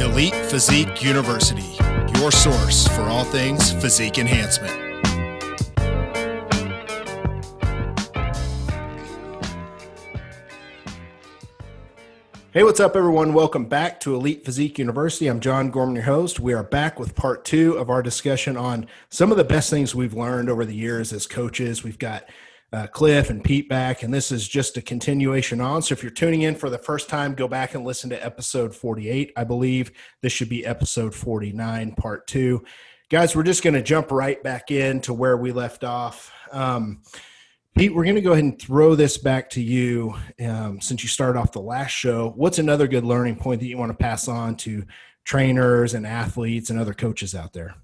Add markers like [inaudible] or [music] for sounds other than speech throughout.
Elite Physique University, your source for all things physique enhancement. Hey, what's up, everyone? Welcome back to Elite Physique University. I'm John Gorman, your host. We are back with part two of our discussion on some of the best things we've learned over the years as coaches. We've got uh, Cliff and Pete back, and this is just a continuation on. So if you're tuning in for the first time, go back and listen to episode 48. I believe this should be episode 49, part two. Guys, we're just going to jump right back in to where we left off. Um, Pete, we're going to go ahead and throw this back to you um, since you started off the last show. What's another good learning point that you want to pass on to trainers and athletes and other coaches out there?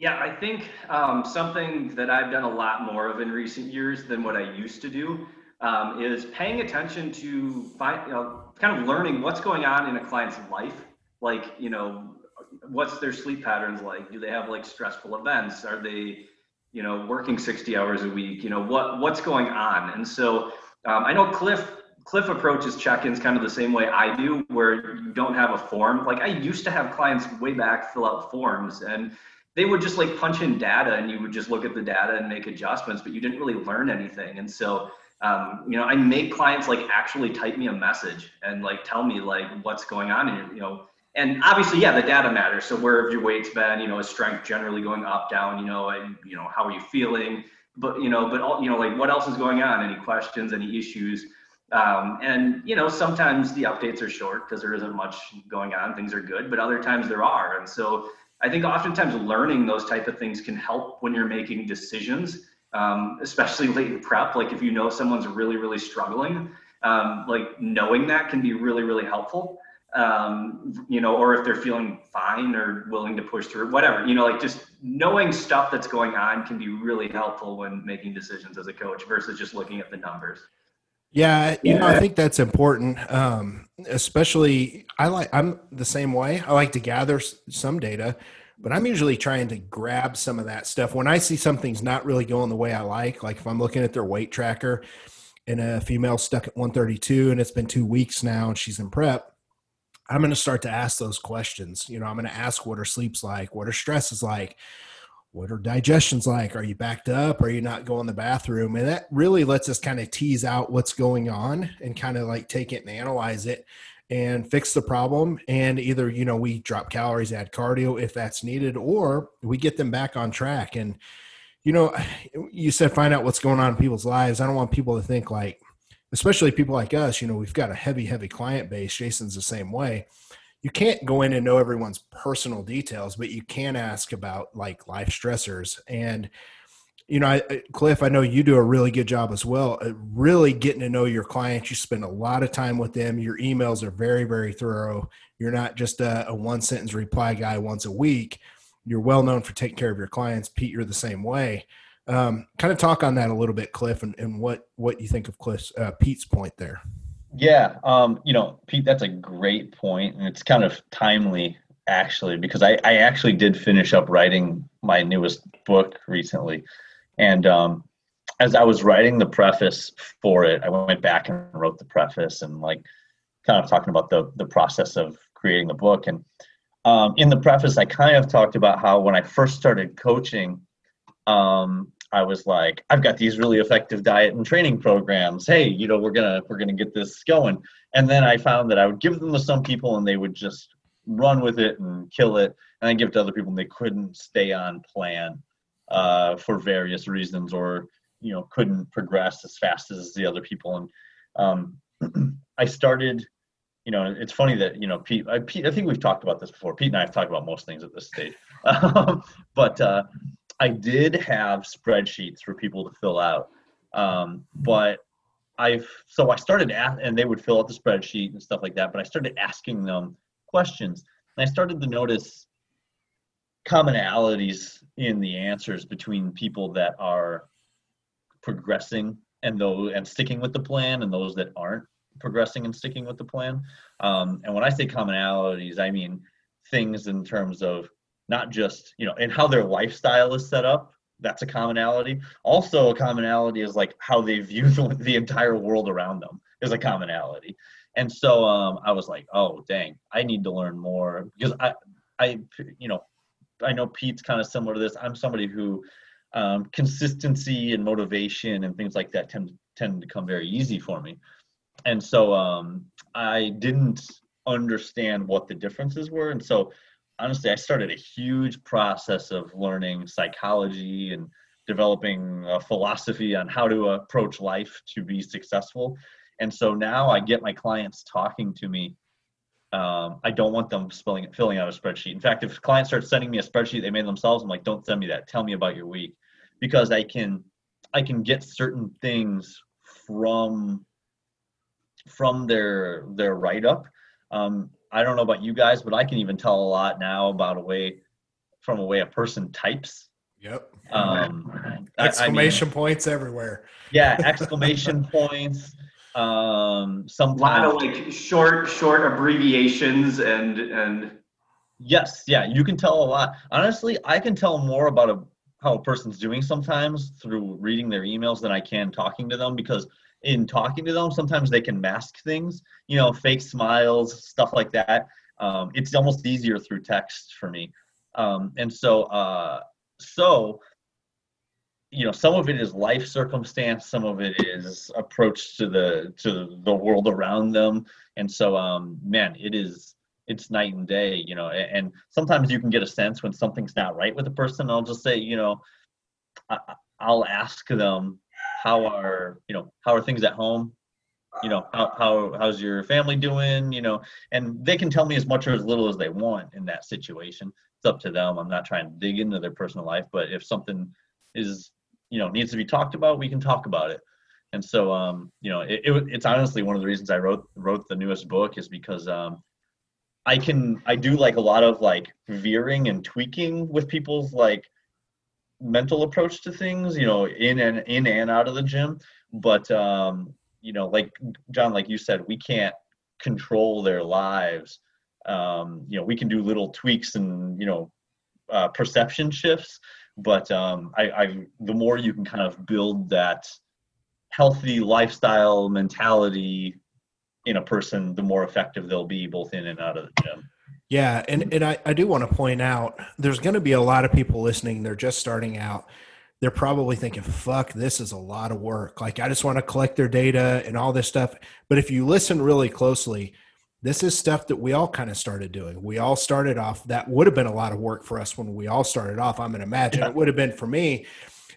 Yeah, I think um, something that I've done a lot more of in recent years than what I used to do um, is paying attention to find, you know, kind of learning what's going on in a client's life. Like, you know, what's their sleep patterns like? Do they have like stressful events? Are they, you know, working 60 hours a week? You know, what what's going on? And so um, I know Cliff Cliff approaches check-ins kind of the same way I do, where you don't have a form. Like I used to have clients way back fill out forms and they would just like punch in data and you would just look at the data and make adjustments, but you didn't really learn anything. And so, um, you know, I make clients like actually type me a message and like tell me like what's going on and you know, and obviously, yeah, the data matters. So where have your weights been? You know, is strength generally going up, down? You know, and you know, how are you feeling? But you know, but all, you know, like what else is going on? Any questions? Any issues? Um, and you know, sometimes the updates are short because there isn't much going on. Things are good, but other times there are. And so I think oftentimes learning those type of things can help when you're making decisions, um, especially late in prep. Like if you know someone's really, really struggling, um, like knowing that can be really, really helpful. Um, you know, or if they're feeling fine or willing to push through, whatever, you know, like just knowing stuff that's going on can be really helpful when making decisions as a coach versus just looking at the numbers. Yeah, you know, I think that's important. Um, especially, I like I'm the same way. I like to gather some data, but I'm usually trying to grab some of that stuff when I see something's not really going the way I like. Like if I'm looking at their weight tracker and a female stuck at 132 and it's been two weeks now and she's in prep, I'm going to start to ask those questions. You know, I'm going to ask what her sleep's like, what her stress is like what are digestions like? Are you backed up? Are you not going to the bathroom? And that really lets us kind of tease out what's going on and kind of like take it and analyze it and fix the problem. And either, you know, we drop calories, add cardio if that's needed, or we get them back on track. And, you know, you said find out what's going on in people's lives. I don't want people to think like, especially people like us, you know, we've got a heavy, heavy client base. Jason's the same way you can't go in and know everyone's personal details, but you can ask about like life stressors. And, you know, I, Cliff, I know you do a really good job as well, really getting to know your clients. You spend a lot of time with them. Your emails are very, very thorough. You're not just a, a one sentence reply guy once a week. You're well known for taking care of your clients. Pete, you're the same way. Um, kind of talk on that a little bit, Cliff, and, and what what you think of Cliff's uh, Pete's point there. Yeah, um, you know, Pete, that's a great point, and it's kind of timely actually because I, I actually did finish up writing my newest book recently, and um, as I was writing the preface for it, I went back and wrote the preface and like kind of talking about the the process of creating the book. And um, in the preface, I kind of talked about how when I first started coaching, um, I was like, I've got these really effective diet and training programs. Hey, you know, we're gonna we're gonna get this going. And then I found that I would give them to some people and they would just run with it and kill it, and I give it to other people and they couldn't stay on plan uh, for various reasons, or you know, couldn't progress as fast as the other people. And um, [clears throat] I started. You know, it's funny that you know Pete. I, Pete, I think we've talked about this before. Pete and I have talked about most things at this stage, [laughs] um, but uh, I did have spreadsheets for people to fill out, um, but I've so I started at, and they would fill out the spreadsheet and stuff like that. But I started asking them questions, and I started to notice commonalities in the answers between people that are progressing and those and sticking with the plan, and those that aren't progressing and sticking with the plan. Um, and when I say commonalities, I mean things in terms of not just you know and how their lifestyle is set up that's a commonality also a commonality is like how they view [laughs] the, the entire world around them is a commonality And so um, I was like, oh dang, I need to learn more because I, I, you know, I know Pete's kind of similar to this. I'm somebody who um, consistency and motivation and things like that tend tend to come very easy for me. And so um, I didn't understand what the differences were, and so honestly, I started a huge process of learning psychology and developing a philosophy on how to approach life to be successful. And so now I get my clients talking to me. Um, I don't want them filling out a spreadsheet. In fact, if clients start sending me a spreadsheet they made themselves, I'm like, don't send me that. Tell me about your week, because I can, I can get certain things from from their their write up. Um, I don't know about you guys, but I can even tell a lot now about a way from a way a person types. Yep. Um, exclamation I mean, points everywhere. Yeah, exclamation [laughs] points. Um, sometimes a lot of like short, short abbreviations and and. Yes, yeah, you can tell a lot. Honestly, I can tell more about a how a person's doing sometimes through reading their emails than I can talking to them because in talking to them, sometimes they can mask things, you know, fake smiles, stuff like that. Um, it's almost easier through text for me. Um, and so, uh, so, you know, some of it is life circumstance, some of it is approach to the to the world around them. And so, um, man, it is it's night and day, you know. And, sometimes you can get a sense when something's not right with a person. I'll just say, you know, I, I'll ask them how are you know how are things at home? You know how, how how's your family doing? You know and they can tell me as much or as little as they want in that situation. It's up to them. I'm not trying to dig into their personal life but if something is you know needs to be talked about we can talk about it. And so um you know it, it, it's honestly one of the reasons i wrote wrote the newest book is because um i can i do like a lot of like veering and tweaking with people's like mental approach to things, you know, in and in and out of the gym. But um, you know, like John, like you said, we can't control their lives. Um, you know, we can do little tweaks and you know, uh, perception shifts. But um, I, I, the more you can kind of build that healthy lifestyle mentality in a person, the more effective they'll be both in and out of the gym. Yeah, and, and I, I do want to point out there's going to be a lot of people listening. They're just starting out. They're probably thinking, fuck, this is a lot of work. Like, I just want to collect their data and all this stuff. But if you listen really closely, this is stuff that we all kind of started doing. We all started off, that would have been a lot of work for us when we all started off. I'm going to imagine yeah. it would have been for me.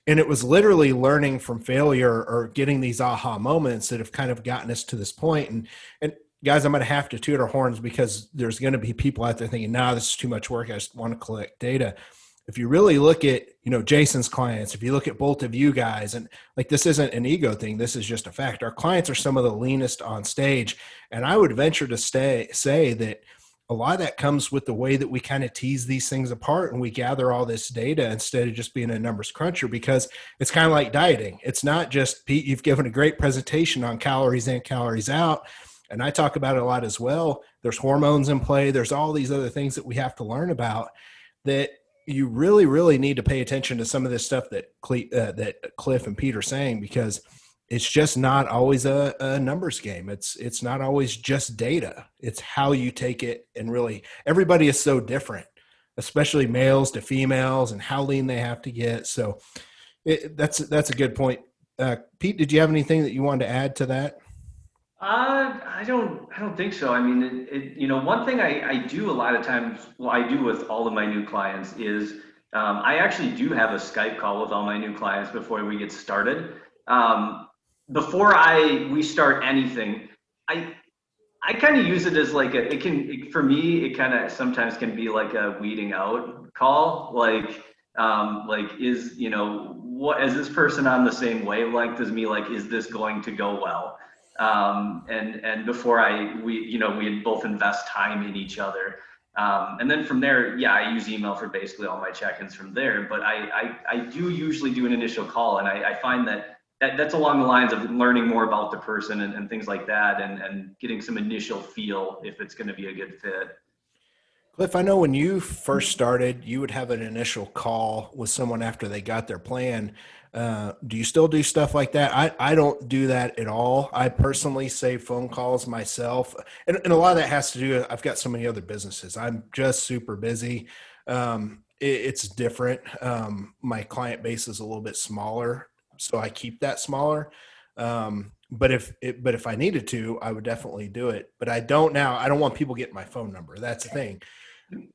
And it was literally learning from failure or getting these aha moments that have kind of gotten us to this point. And, and guys, I'm going to have to toot our horns because there's going to be people out there thinking, "Nah, this is too much work. I just want to collect data." If you really look at, you know, Jason's clients, if you look at both of you guys, and like this isn't an ego thing, this is just a fact. Our clients are some of the leanest on stage, and I would venture to stay say that a lot of that comes with the way that we kind of tease these things apart and we gather all this data instead of just being a numbers cruncher because it's kind of like dieting. It's not just Pete, you've given a great presentation on calories in, calories out and I talk about it a lot as well. There's hormones in play. There's all these other things that we have to learn about that you really, really need to pay attention to some of this stuff that Cle- uh, that Cliff and Pete are saying because it's just not always a, a, numbers game. It's it's not always just data. It's how you take it and really everybody is so different, especially males to females and how lean they have to get. So it, that's that's a good point. Uh, Pete, did you have anything that you wanted to add to that? Uh, I don't. I don't think so. I mean, it, it, you know, one thing I, I do a lot of times, well, I do with all of my new clients is um, I actually do have a Skype call with all my new clients before we get started. Um, before I we start anything, I I kind of use it as like a. It can it, for me. It kind of sometimes can be like a weeding out call. Like um, like is you know what is this person on the same wavelength as me? Like is this going to go well? Um, and and before I we you know we had both invest time in each other. Um, and then from there, yeah, I use email for basically all my check-ins from there. But I I, I do usually do an initial call, and I, I find that, that that's along the lines of learning more about the person and, and things like that, and and getting some initial feel if it's going to be a good fit. Cliff, I know when you first started, you would have an initial call with someone after they got their plan. Uh, do you still do stuff like that? I, I don't do that at all. I personally save phone calls myself. And, and a lot of that has to do, I've got so many other businesses. I'm just super busy. Um, it, it's different. Um, my client base is a little bit smaller, so I keep that smaller. Um, but if it, but if I needed to, I would definitely do it. But I don't now. I don't want people getting my phone number. That's the thing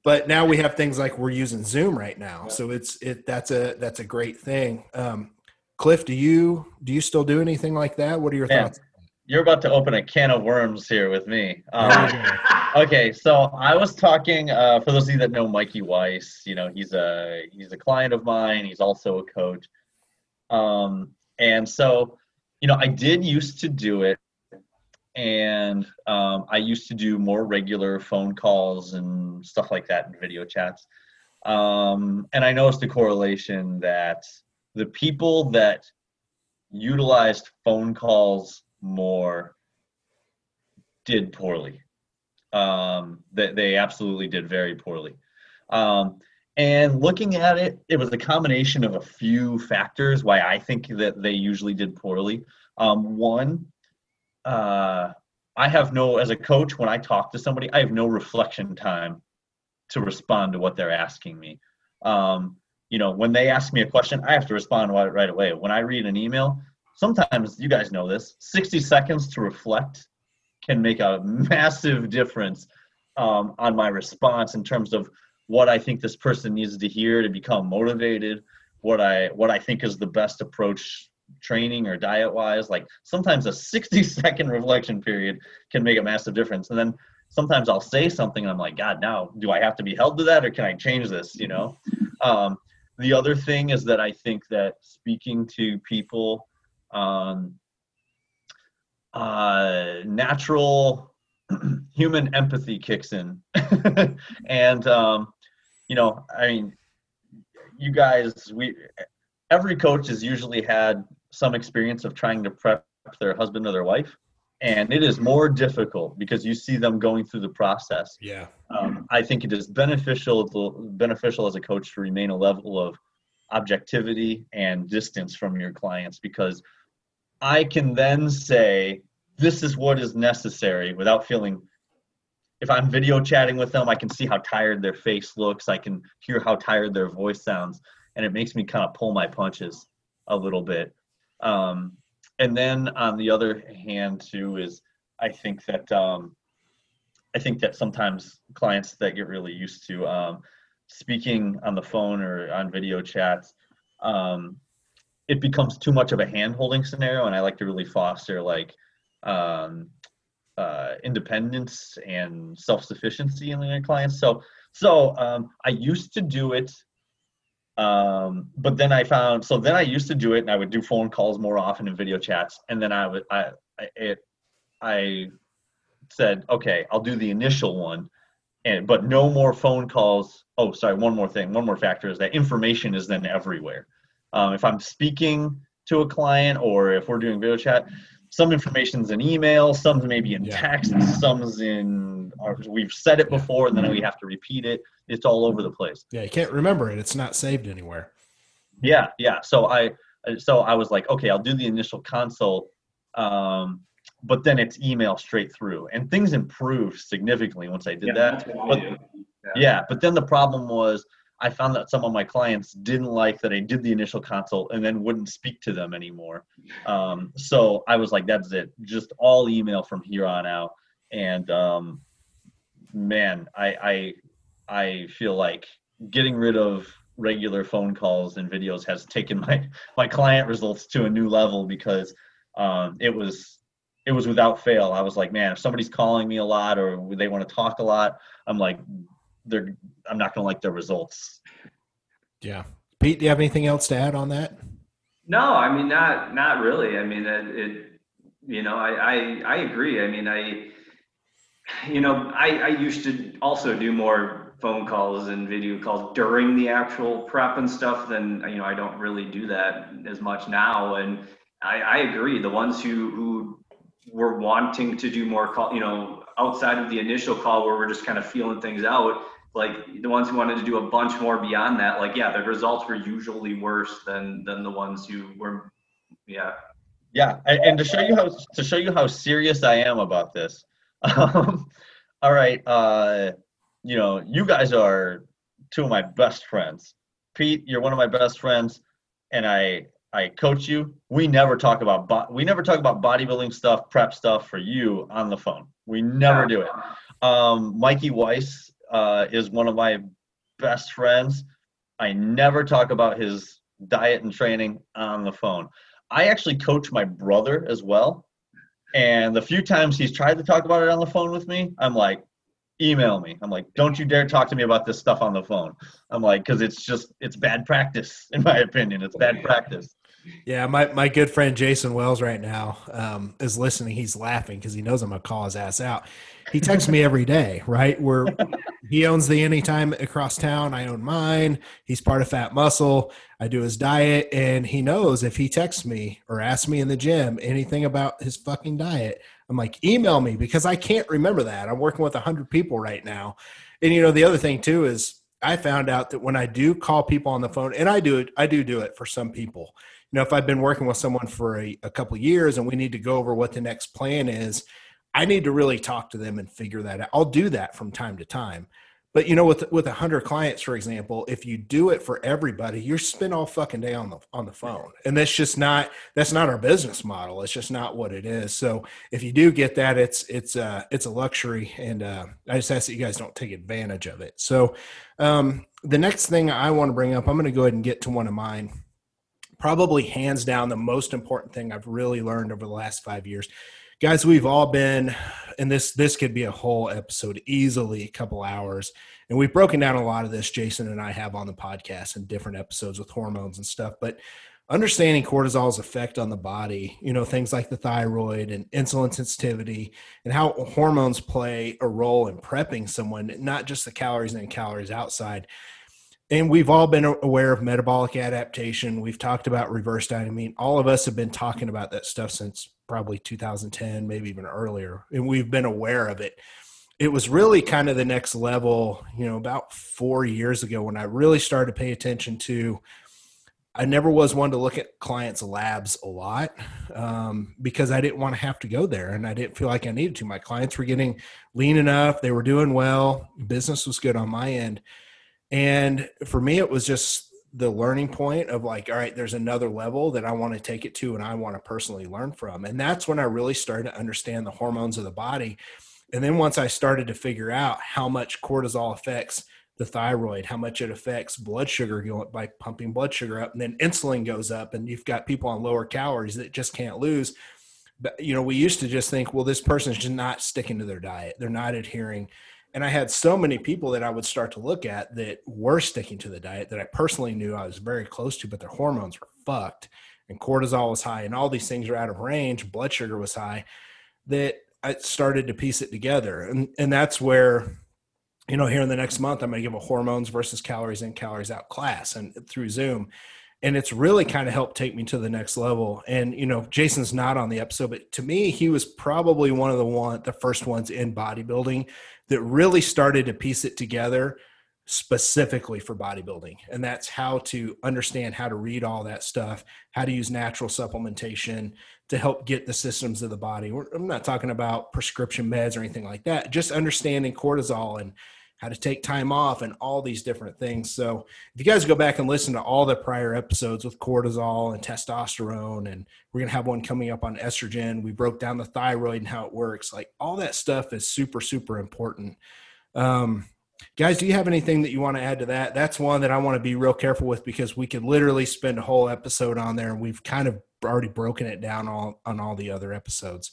but now we have things like we're using Zoom right now, so it's it that's a that's a great thing. Um, Cliff, do you do you still do anything like that? What are your Man, thoughts? You're about to open a can of worms here with me. Um, [laughs] okay, so I was talking uh, for those of you that know Mikey Weiss. You know, he's a he's a client of mine. He's also a coach. Um, and so, you know, I did used to do it and um, I used to do more regular phone calls and stuff like that and video chats. Um, and I noticed a correlation that the people that utilized phone calls more did poorly. Um, that they absolutely did very poorly. Um, and looking at it, it was a combination of a few factors why I think that they usually did poorly. Um, one, uh, I have no, as a coach, when I talk to somebody, I have no reflection time to respond to what they're asking me. Um, you know, when they ask me a question, I have to respond right, away. When I read an email, sometimes you guys know this 60 seconds to reflect can make a massive difference um, on my response in terms of what I think this person needs to hear to become motivated, what I what I think is the best approach training or diet wise like sometimes a [laughs] 60 second reflection period can make a massive difference. And then sometimes i'll say something and i'm like god now do i have to be held to that or can i change this? You know? [laughs] Um, the other thing is that i think that speaking to people um, uh, natural [clears throat] human empathy kicks in. [laughs] And um, you know i mean you guys we every coach has usually had some experience of trying to prep their husband or their wife and it is more difficult because you see them going through the process. Yeah. Um, i think it is beneficial beneficial as a coach to remain a level of objectivity and distance from your clients because i can then say this is what is necessary without feeling if i'm video chatting with them i can see how tired their face looks i can hear how tired their voice sounds and it makes me kind of pull my punches a little bit um, and then on the other hand, too, is I think that um, I think that sometimes clients that get really used to um, speaking on the phone or on video chats, um, it becomes too much of a hand-holding scenario, and I like to really foster like um, uh, independence and self-sufficiency in their clients. So, so um, I used to do it um, but then I found so then I used to do it and I would do phone calls more often and video chats. And then I would I it I said, okay, I'll do the initial one and but no more phone calls. Oh, sorry, one more thing. One more factor is that information is then everywhere. Um, if I'm speaking to a client or if we're doing video chat, some information's in email, some's maybe in yeah. text, some's in our, we've said it before and then we have to repeat it. It's all over the place. Yeah, you can't remember it. It's not saved anywhere. Yeah, yeah. So I so I was like, okay, I'll do the initial consult, um, but then it's email straight through, and things improved significantly once I did yeah, that. But, yeah. yeah, but then the problem was I found that some of my clients didn't like that I did the initial consult and then wouldn't speak to them anymore. Um, so I was like, that's it, just all email from here on out. And um, man, I, I I feel like getting rid of regular phone calls and videos has taken my my client results to a new level because um, it was it was without fail. I was like, man, if somebody's calling me a lot or they want to talk a lot, I'm like, they're I'm not going to like their results. Yeah, Pete, do you have anything else to add on that? No, I mean not not really. I mean it, it you know I, I I agree. I mean I you know I I used to also do more phone calls and video calls during the actual prep and stuff, then you know I don't really do that as much now. And I, I agree. The ones who who were wanting to do more call, you know, outside of the initial call where we're just kind of feeling things out, like the ones who wanted to do a bunch more beyond that, like yeah, the results were usually worse than than the ones who were, yeah. Yeah, and, to show you how to show you how serious I am about this. [laughs] Um, all right, uh, you know, you guys are two of my best friends. Pete, you're one of my best friends, and I I coach you. We never talk about bo- we never talk about bodybuilding stuff, prep stuff for you on the phone. We never do it. Um, Mikey Weiss uh, is one of my best friends. I never talk about his diet and training on the phone. I actually coach my brother as well. And the few times he's tried to talk about it on the phone with me, I'm like, email me. I'm like, don't you dare talk to me about this stuff on the phone. I'm like, because it's just, it's bad practice, [laughs] in my opinion. It's bad practice. Yeah, my, my good friend Jason Wells right now um, is listening. He's laughing because he knows I'm gonna call his ass out. He texts me every day, right? Where [laughs] he owns the anytime across town. I own mine. He's part of Fat Muscle. I do his diet, and he knows if he texts me or asks me in the gym anything about his fucking diet, I'm like, email me because I can't remember that. I'm working with hundred people right now, and you know the other thing too is I found out that when I do call people on the phone, and I do it, I do do it for some people you know, if I've been working with someone for a, a couple years and we need to go over what the next plan is, I need to really talk to them and figure that out. I'll do that from time to time. But you know, with with a hundred clients, for example, if you do it for everybody, you're spend all fucking day on the on the phone, and that's just not that's not our business model. It's just not what it is. So if you do get that, it's it's uh it's a luxury, and uh, I just ask that you guys don't take advantage of it. So um, the next thing I want to bring up, I'm going to go ahead and get to one of mine probably hands down the most important thing I've really learned over the last five years. Guys, we've all been, and this this could be a whole episode, easily a couple hours, and we've broken down a lot of this. Jason and I have on the podcast and different episodes with hormones and stuff, but understanding cortisol's effect on the body, you know, things like the thyroid and insulin sensitivity and how hormones play a role in prepping someone, not just the calories in and calories outside and we've all been aware of metabolic adaptation. We've talked about reverse diet. I mean, all of us have been talking about that stuff since probably 2010, maybe even earlier, and we've been aware of it. It was really kind of the next level, you know, about four years ago when I really started to pay attention to. I never was one to look at clients' labs a lot um, because I didn't want to have to go there and I didn't feel like I needed to. My clients were getting lean enough, they were doing well, business was good on my end and for me, it was just the learning point of like, all right, there's another level that I want to take it to and I want to personally learn from. And that's when I really started to understand the hormones of the body. And then once I started to figure out how much cortisol affects the thyroid, how much it affects blood sugar by pumping blood sugar up, and then insulin goes up, and you've got people on lower calories that just can't lose. But you know, we used to just think, well, this person's just not sticking to their diet; they're not adhering and I had so many people that I would start to look at that were sticking to the diet that I personally knew I was very close to, but their hormones were fucked and cortisol was high and all these things are out of range, blood sugar was high, that I started to piece it together. And and that's where, you know, here in the next month, I'm gonna give a hormones versus calories in, calories out class and through Zoom. And it's really kind of helped take me to the next level. And you know, Jason's not on the episode, but to me, he was probably one of the one the first ones in bodybuilding that really started to piece it together specifically for bodybuilding. And that's how to understand how to read all that stuff, how to use natural supplementation to help get the systems of the body. I'm not talking about prescription meds or anything like that, just understanding cortisol and how to take time off and all these different things. So if you guys go back and listen to all the prior episodes with cortisol and testosterone, and we're going to have one coming up on estrogen, we broke down the thyroid and how it works. Like all that stuff is super, super important. Um, guys, do you have anything that you want to add to that? That's one that I want to be real careful with because we could literally spend a whole episode on there and we've kind of already broken it down all on all the other episodes.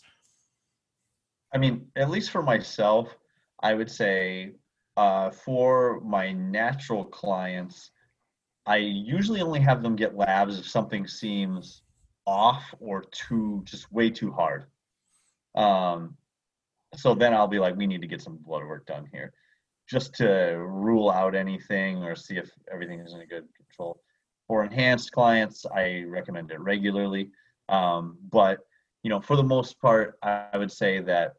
I mean, at least for myself, I would say uh, for my natural clients, I usually only have them get labs if something seems off or too just way too hard. Um, so then I'll be like, we need to get some blood work done here, just to rule out anything or see if everything is in a good control. For enhanced clients, I recommend it regularly. Um, but you know, for the most part, I would say that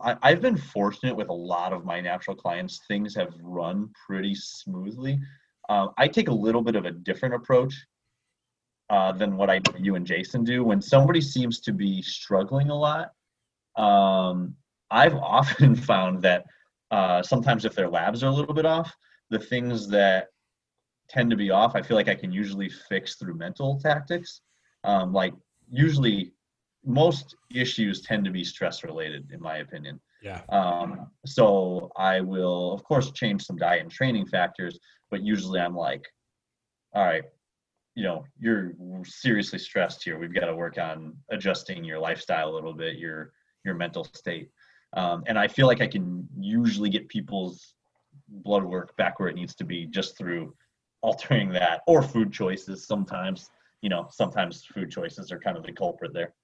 I've been fortunate with a lot of my natural clients. Things have run pretty smoothly. Uh, I take a little bit of a different approach uh, than what I you and Jason do. When somebody seems to be struggling a lot, um, I've [laughs] often found that uh, sometimes if their labs are a little bit off, the things that tend to be off, I feel like I can usually fix through mental tactics. Um, like usually, most issues tend to be stress related, in my opinion. Yeah. Um, so I will, of course, change some diet and training factors, but usually I'm like, all right, you know, you're seriously stressed here. We've got to work on adjusting your lifestyle a little bit, your your mental state. Um, and I feel like I can usually get people's blood work back where it needs to be just through altering that or food choices sometimes you know sometimes food choices are kind of the culprit there.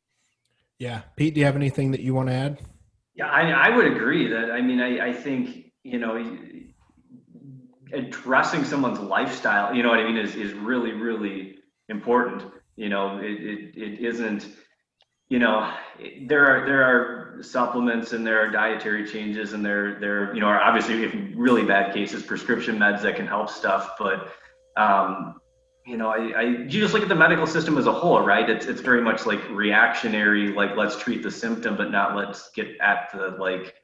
Yeah. Pete do you have anything that you want to add? Yeah i, I would agree that i mean I, I think you know addressing someone's lifestyle you know what i mean is, is really really important. You know it, it, it isn't you know there are there are supplements and there are dietary changes and there there you know are obviously if really bad cases prescription meds that can help stuff but um, you know, I, I, you just look at the medical system as a whole, right? It's it's very much like reactionary, like let's treat the symptom, but not let's get at the like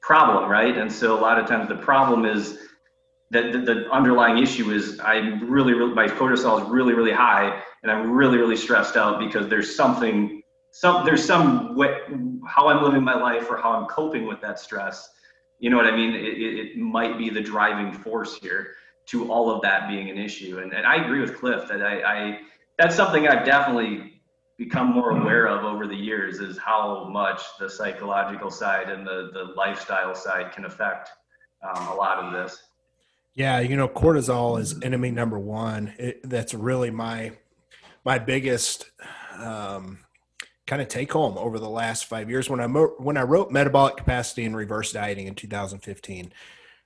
problem, right? And so a lot of times the problem is that the, the underlying issue is I'm really, really my cortisol is really, really high, and I'm really, really stressed out because there's something, some there's some way how I'm living my life or how I'm coping with that stress. You know what I mean? It, it, it might be the driving force here to all of that being an issue. And, and I agree with Cliff that I, I that's something I've definitely become more aware of over the years is how much the psychological side and the, the lifestyle side can affect um, a lot of this. Yeah, you know, cortisol is enemy number one. It, that's really my my biggest um, kind of take home over the last five years. When I mo- when I wrote metabolic capacity and reverse dieting in 2015,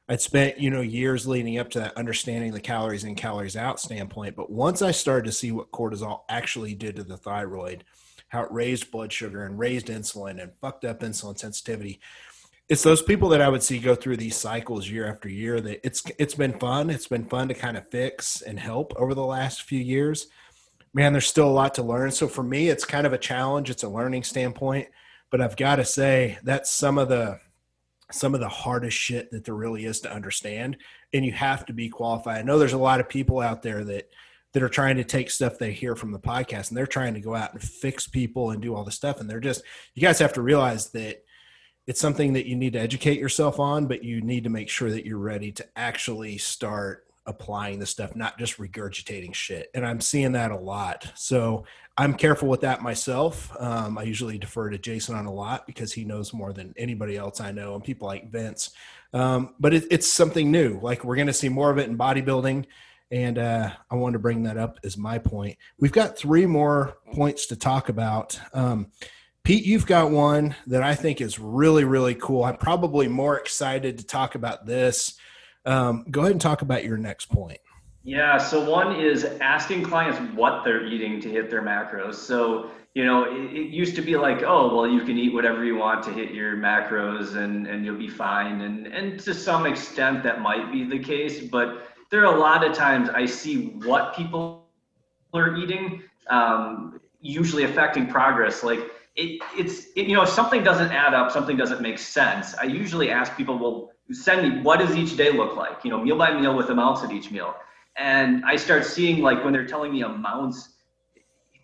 I'd spent, you know, years leading up to that understanding the calories in, calories out standpoint. But once I started to see what cortisol actually did to the thyroid, how it raised blood sugar and raised insulin and fucked up insulin sensitivity, it's those people that I would see go through these cycles year after year that it's it's been fun. It's been fun to kind of fix and help over the last few years. Man, there's still a lot to learn. So for me, it's kind of a challenge. It's a learning standpoint. But I've got to say that's some of the some of the hardest shit that there really is to understand and you have to be qualified i know there's a lot of people out there that that are trying to take stuff they hear from the podcast and they're trying to go out and fix people and do all this stuff and they're just you guys have to realize that it's something that you need to educate yourself on but you need to make sure that you're ready to actually start applying the stuff, not just regurgitating shit. And I'm seeing that a lot. So I'm careful with that myself. Um, I usually defer to Jason on a lot because he knows more than anybody else I know, and people like Vince. Um, but it, it's something new. Like we're going to see more of it in bodybuilding. And uh, I wanted to bring that up as my point. We've got three more points to talk about. Um, Pete, you've got one that I think is really, really cool. I'm probably more excited to talk about this um, go ahead and talk about your next point. Yeah, so one is asking clients what they're eating to hit their macros. So, you know, it, it, used to be like, oh, well, you can eat whatever you want to hit your macros and, and you'll be fine. And, and to some extent, that might be the case. But there are a lot of times I see what people are eating, um, usually affecting progress. Like, it, it's, it, you know, if something doesn't add up, something doesn't make sense, I usually ask people, well, send me what does each day look like you know meal by meal with amounts at each meal and i start seeing like when they're telling me amounts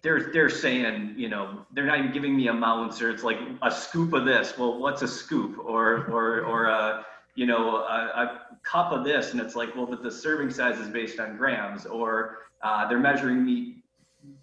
they're they're saying you know they're not even giving me amounts or it's like a scoop of this. Well what's a scoop? Or or or a you know a, a cup of this. And it's like well but the serving size is based on grams. Or uh, they're measuring meat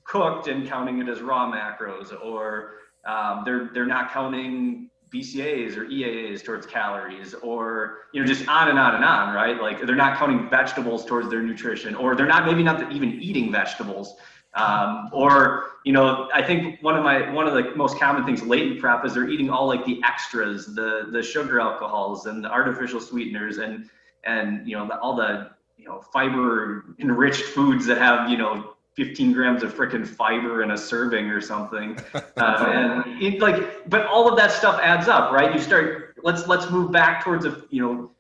cooked and counting it as raw macros. Or um, they're they're not counting BCAAs or EAAs towards calories, or you know, just on and on and on, right? Like they're not counting vegetables towards their nutrition, or they're not maybe not even eating vegetables, um, or you know, I think one of my one of the most common things latent prep is they're eating all like the extras, the the sugar alcohols and the artificial sweeteners, and and you know the, all the you know fiber enriched foods that have you know 15 grams of freaking fiber in a serving or something. [laughs] Uh, and it, like, but all of that stuff adds up, right? You start, let's, let's move back towards a, you know,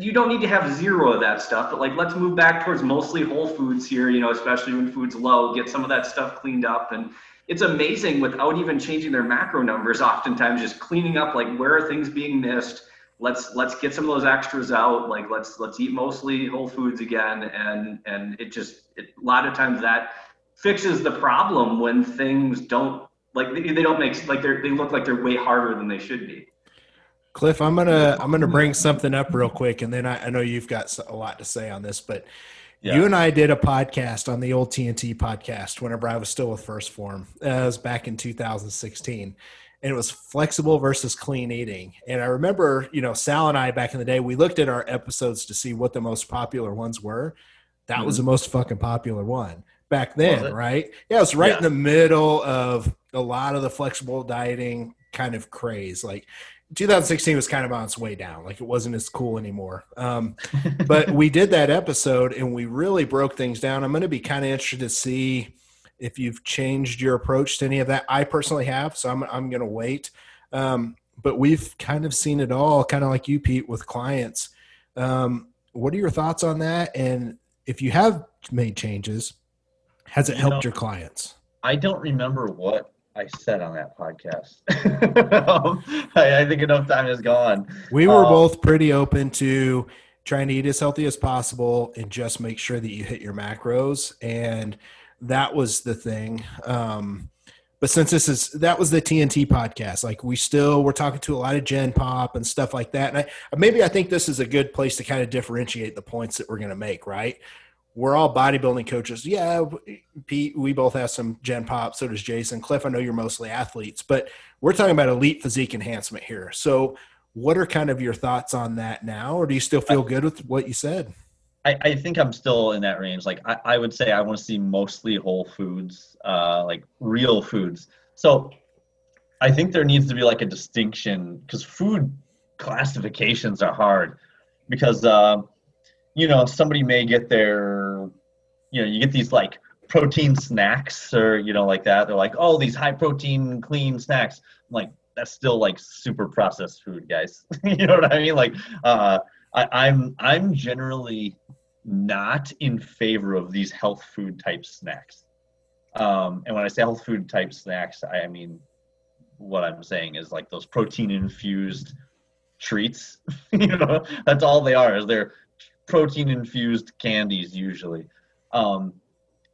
you don't need to have zero of that stuff, but like, let's move back towards mostly whole foods here, you know, especially when food's low, get some of that stuff cleaned up. And it's amazing without even changing their macro numbers, oftentimes just cleaning up, like where are things being missed? Let's let's get some of those extras out like let's let's eat mostly whole foods again and and it just it, a lot of times that fixes the problem when things don't like they, they don't make like they they look like they're way harder than they should be. Cliff i'm gonna i'm gonna bring something up real quick and then i, I know you've got a lot to say on this but yeah. you and i did a podcast on the old tnt podcast whenever i was still with 1st Phorm. Uh, it was back in 2016 and it was flexible versus clean eating. And I remember, you know, Sal and I back in the day, we looked at our episodes to see what the most popular ones were. That mm-hmm. was the most fucking popular one back then, right? Yeah, it was right yeah. in the middle of a lot of the flexible dieting kind of craze. Like 2016 was kind of on its way down. Like it wasn't as cool anymore. Um, but [laughs] we did that episode and we really broke things down. I'm going to be kind of interested to see if you've changed your approach to any of that. I personally have, so I'm I'm going to wait. Um, but we've kind of seen it all, kind of like you, Pete, with clients. Um, what are your thoughts on that? And if you have made changes, has it helped know, your clients? I don't remember what I said on that podcast. um, [laughs] I, I, think enough time has gone. We were um, both pretty open to trying to eat as healthy as possible and just make sure that you hit your macros. And that was the thing. Um, but since this is that was the TNT podcast, like we still we're talking to a lot of Gen Pop and stuff like that. And I maybe I think this is a good place to kind of differentiate the points that we're going to make. Right? We're all bodybuilding coaches. Yeah, Pete, we both have some Gen Pop. So does Jason. Cliff, I know you're mostly athletes, but we're talking about elite physique enhancement here. So, what are kind of your thoughts on that now, or do you still feel good with what you said? I, I think I'm still in that range. Like I, I would say I want to see mostly whole foods, uh, like real foods. So I think there needs to be like a distinction because food classifications are hard. Because uh, you know somebody may get their you know you get these like protein snacks or you know like that. They're like oh these high protein clean snacks. I'm like that's still like super processed food guys. [laughs] You know what i mean? Like uh I, I'm I'm generally not in favor of these health food type snacks. Um, and when I say health food type snacks, I mean what I'm saying is like those protein infused treats. [laughs] you know, that's all they are. Is they're protein infused candies usually. Um,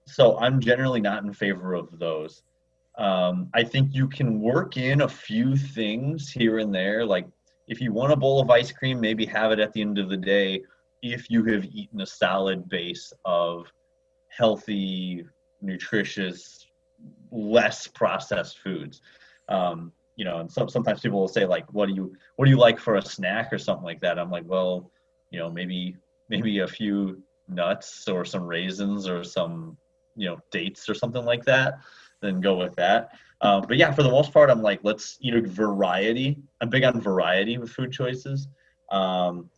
so I'm generally not in favor of those. Um, I think you can work in a few things here and there, like if you want a bowl of ice cream, maybe have it at the end of the day if you have eaten a solid base of healthy, nutritious, less processed foods. Um, you know, and some, sometimes people will say like, "What do you what do you like for a snack or something like that?" I'm like, well, you know, maybe maybe a few nuts or some raisins or some you know dates or something like that. Then go with that. Um, but yeah, for the most part, I'm like, let's eat a variety. I'm big on variety with food choices. Um,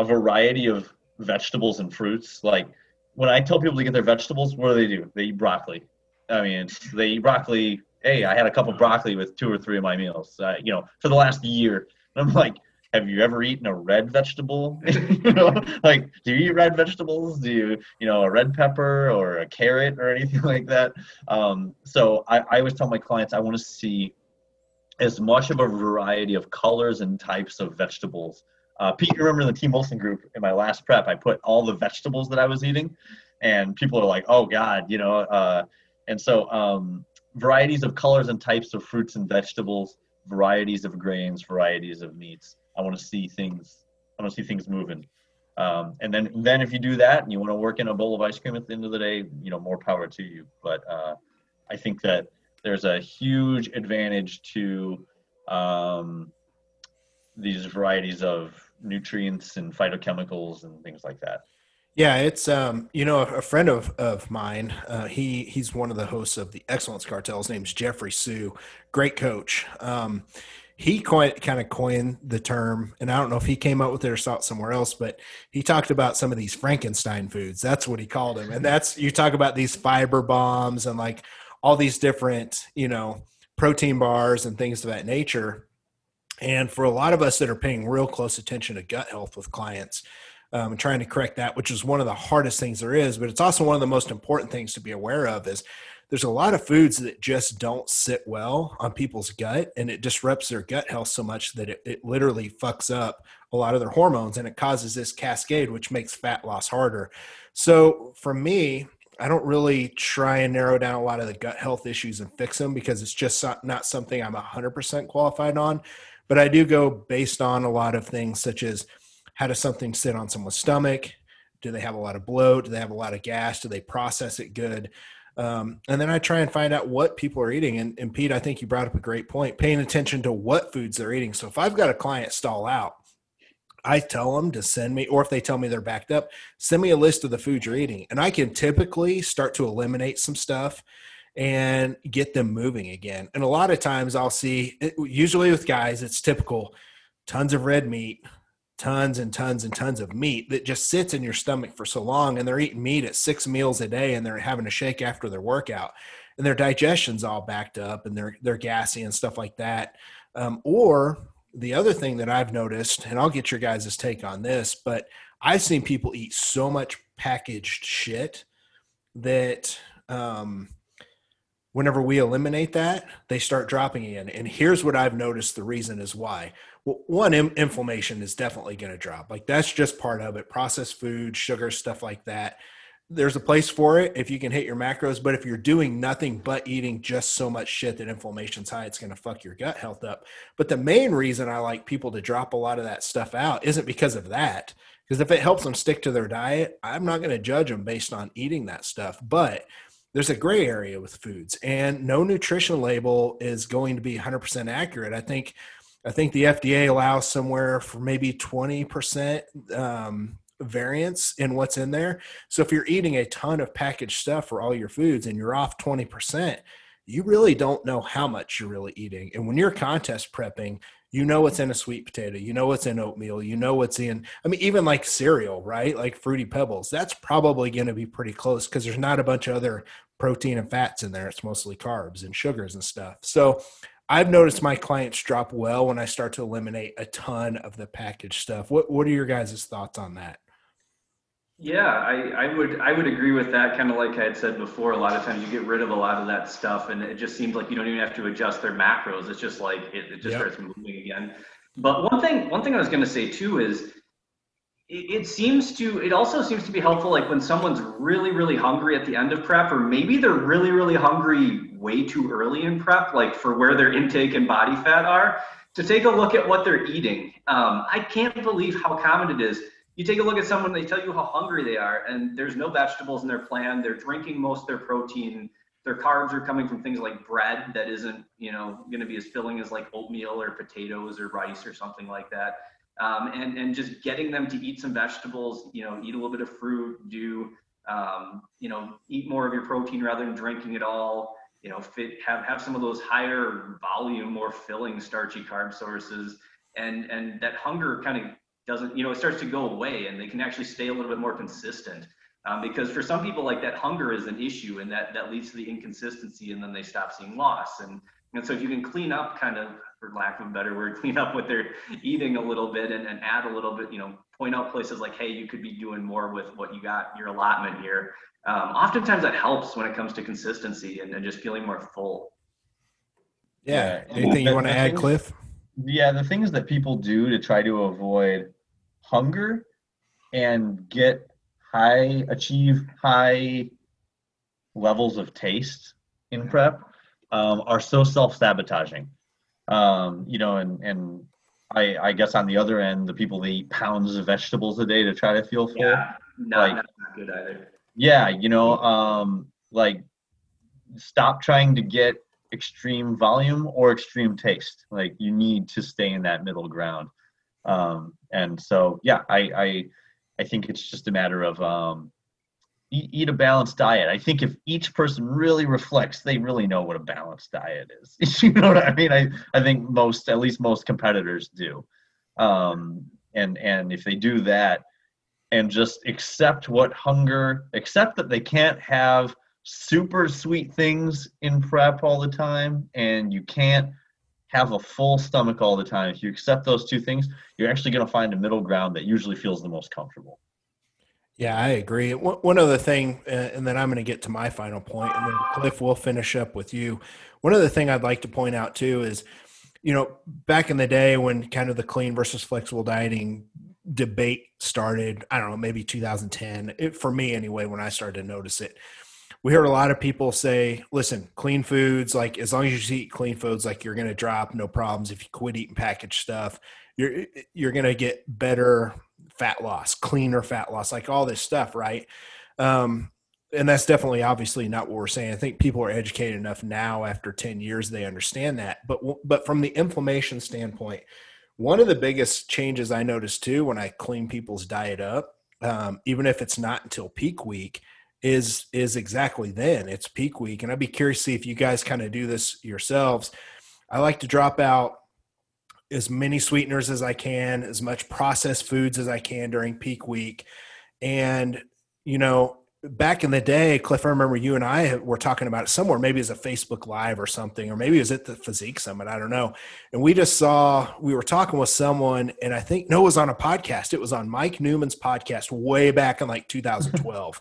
a variety of vegetables and fruits. Like when I tell people to get their vegetables, what do they do? They eat broccoli. I mean, they eat broccoli. Hey, I had a cup of broccoli with two or three of my meals. Uh, you know, for the last year. And I'm like, have you ever eaten a red vegetable? [laughs] you know, like, do you eat red vegetables? Do you, you know, a red pepper or a carrot or anything [laughs] like that? Um, so I, I always tell my clients I want to see as much of a variety of colors and types of vegetables. Uh, Pete, you remember in the Team Wilson group in my last prep, I put all the vegetables that I was eating, and people are like, "Oh God," you know. Uh, and so, um, varieties of colors and types of fruits and vegetables, varieties of grains, varieties of meats. I want to see things. I want to see things moving. Um, and then, then if you do that and you want to work in a bowl of ice cream at the end of the day, you know, more power to you. But uh, I think that there's a huge advantage to um, these varieties of nutrients and phytochemicals and things like that. Yeah, it's um, you know, a friend of of mine. Uh, he he's one of the hosts of the Excellence Cartel. His name's Jeffrey Sue, great coach. Um, he coined, kind of coined the term, and I don't know if he came up with it or saw it somewhere else, but he talked about some of these Frankenstein foods. That's what he called them. And that's, you talk about these fiber bombs and like all these different, you know, protein bars and things of that nature. And for a lot of us that are paying real close attention to gut health with clients, um, and trying to correct that, which is one of the hardest things there is, but it's also one of the most important things to be aware of is there's a lot of foods that just don't sit well on people's gut and it disrupts their gut health so much that it, it literally fucks up a lot of their hormones and it causes this cascade which makes fat loss harder. So for me i don't really try and narrow down a lot of the gut health issues and fix them because it's just not something i'm 100% qualified on but i do go based on a lot of things such as how does something sit on someone's stomach do they have a lot of bloat do they have a lot of gas do they process it good um, and then I try and find out what people are eating. And, and Pete, I think you brought up a great point, paying attention to what foods they're eating. So if I've got a client stall out, I tell them to send me, or if they tell me they're backed up, send me a list of the foods you're eating. And I can typically start to eliminate some stuff and get them moving again. And a lot of times I'll see, usually with guys, it's typical tons of red meat, tons and tons and tons of meat that just sits in your stomach for so long and they're eating meat at six meals a day and they're having a shake after their workout and their digestion's all backed up and they're they're gassy and stuff like that um, or the other thing that i've noticed and i'll get your guys' take on this but i've seen people eat so much packaged shit that um, whenever we eliminate that they start dropping in and here's what i've noticed the reason is why well, one inflammation is definitely going to drop. Like that's just part of it. Processed food, sugar, stuff like that. There's a place for it if you can hit your macros, but if you're doing nothing but eating just so much shit that inflammation's high, it's going to fuck your gut health up. But the main reason I like people to drop a lot of that stuff out isn't because of that. Because if it helps them stick to their diet, I'm not going to judge them based on eating that stuff. But there's a gray area with foods, and no nutrition label is going to be 100% accurate. I think I think the FDA allows somewhere for maybe 20% um, variance in what's in there. So if you're eating a ton of packaged stuff for all your foods and you're off 20%, you really don't know how much you're really eating. And when you're contest prepping, you know what's in a sweet potato, you know what's in oatmeal, you know what's in, I mean, even like cereal, right? Like fruity pebbles, that's probably going to be pretty close because there's not a bunch of other protein and fats in there. It's mostly carbs and sugars and stuff. So I've noticed my clients drop well when I start to eliminate a ton of the packaged stuff. What What are your guys' thoughts on that? Yeah, I, I would I would agree with that. Kind of like I had said before, a lot of times you get rid of a lot of that stuff, and it just seems like you don't even have to adjust their macros. It's just like it, it just yep. starts moving again. But one thing one thing I was going to say too is it seems to it also seems to be helpful like when someone's really really hungry at the end of prep or maybe they're really really hungry way too early in prep like for where their intake and body fat are to take a look at what they're eating um, i can't believe how common it is you take a look at someone they tell you how hungry they are and there's no vegetables in their plan. They're drinking most of their protein. Their carbs are coming from things like bread that isn't you know going to be as filling as like oatmeal or potatoes or rice or something like that. Um, and and just getting them to eat some vegetables, you know, eat a little bit of fruit, do um, you know, eat more of your protein rather than drinking it all. You know, fit have have some of those higher volume, more filling starchy carb sources, and and that hunger kind of doesn't, you know, it starts to go away, and they can actually stay a little bit more consistent. Um, because for some people, like that hunger is an issue, and that that leads to the inconsistency, and then they stop seeing loss. And and so if you can clean up kind of for lack of a better word, [laughs] clean up what they're eating a little bit and, and add a little bit, you know, point out places like, hey, you could be doing more with what you got your allotment here. Um, oftentimes that helps when it comes to consistency and, and just feeling more full. Yeah. Anything you want to add, Cliff? Yeah, the things that people do to try to avoid hunger and get high, achieve high levels of taste in prep um, are so self-sabotaging um, you know, and and I I guess on the other end, the people that eat pounds of vegetables a day to try to feel full. Yeah, not, like, not good either. Yeah, you know, um, like stop trying to get extreme volume or extreme taste. Like you need to stay in that middle ground. Um, and so yeah, I I I think it's just a matter of um, eat a balanced diet. I think if each person really reflects, they really know what a balanced diet is. [laughs] you know what I mean? I, I think most, at least most competitors do. Um, and, and if they do that and just accept what hunger, accept that they can't have super sweet things in prep all the time and you can't have a full stomach all the time. If you accept those two things, you're actually going to find a middle ground that usually feels the most comfortable. Yeah, I agree. One other thing, uh, and then I'm going to get to my final point, and then Cliff will finish up with you. One other thing I'd like to point out too is, you know, back in the day when kind of the clean versus flexible dieting debate started, I don't know, maybe 2010, it, for me anyway, when I started to notice it, we heard a lot of people say, listen, clean foods, like as long as you eat clean foods, like you're going to drop no problems. If you quit eating packaged stuff, you're, you're going to get better fat loss, cleaner fat loss, like all this stuff, right? Um, and that's definitely obviously not what we're saying. I think people are educated enough now after 10 years they understand that. But but from the inflammation standpoint, one of the biggest changes I noticed too when I clean people's diet up, um, even if it's not until peak week, is is exactly then. It's peak week, and I'd be curious to see if you guys kind of do this yourselves. I like to drop out as many sweeteners as I can, as much processed foods as I can during peak week. And, you know, back in the day, Cliff, I remember you and I were talking about it somewhere, maybe as a Facebook Live or something, or maybe it was at the Physique Summit. I don't know. And we just saw, we were talking with someone, and I think, no, it was on a podcast. It was on Mike Newman's podcast way back in like [laughs] 2012.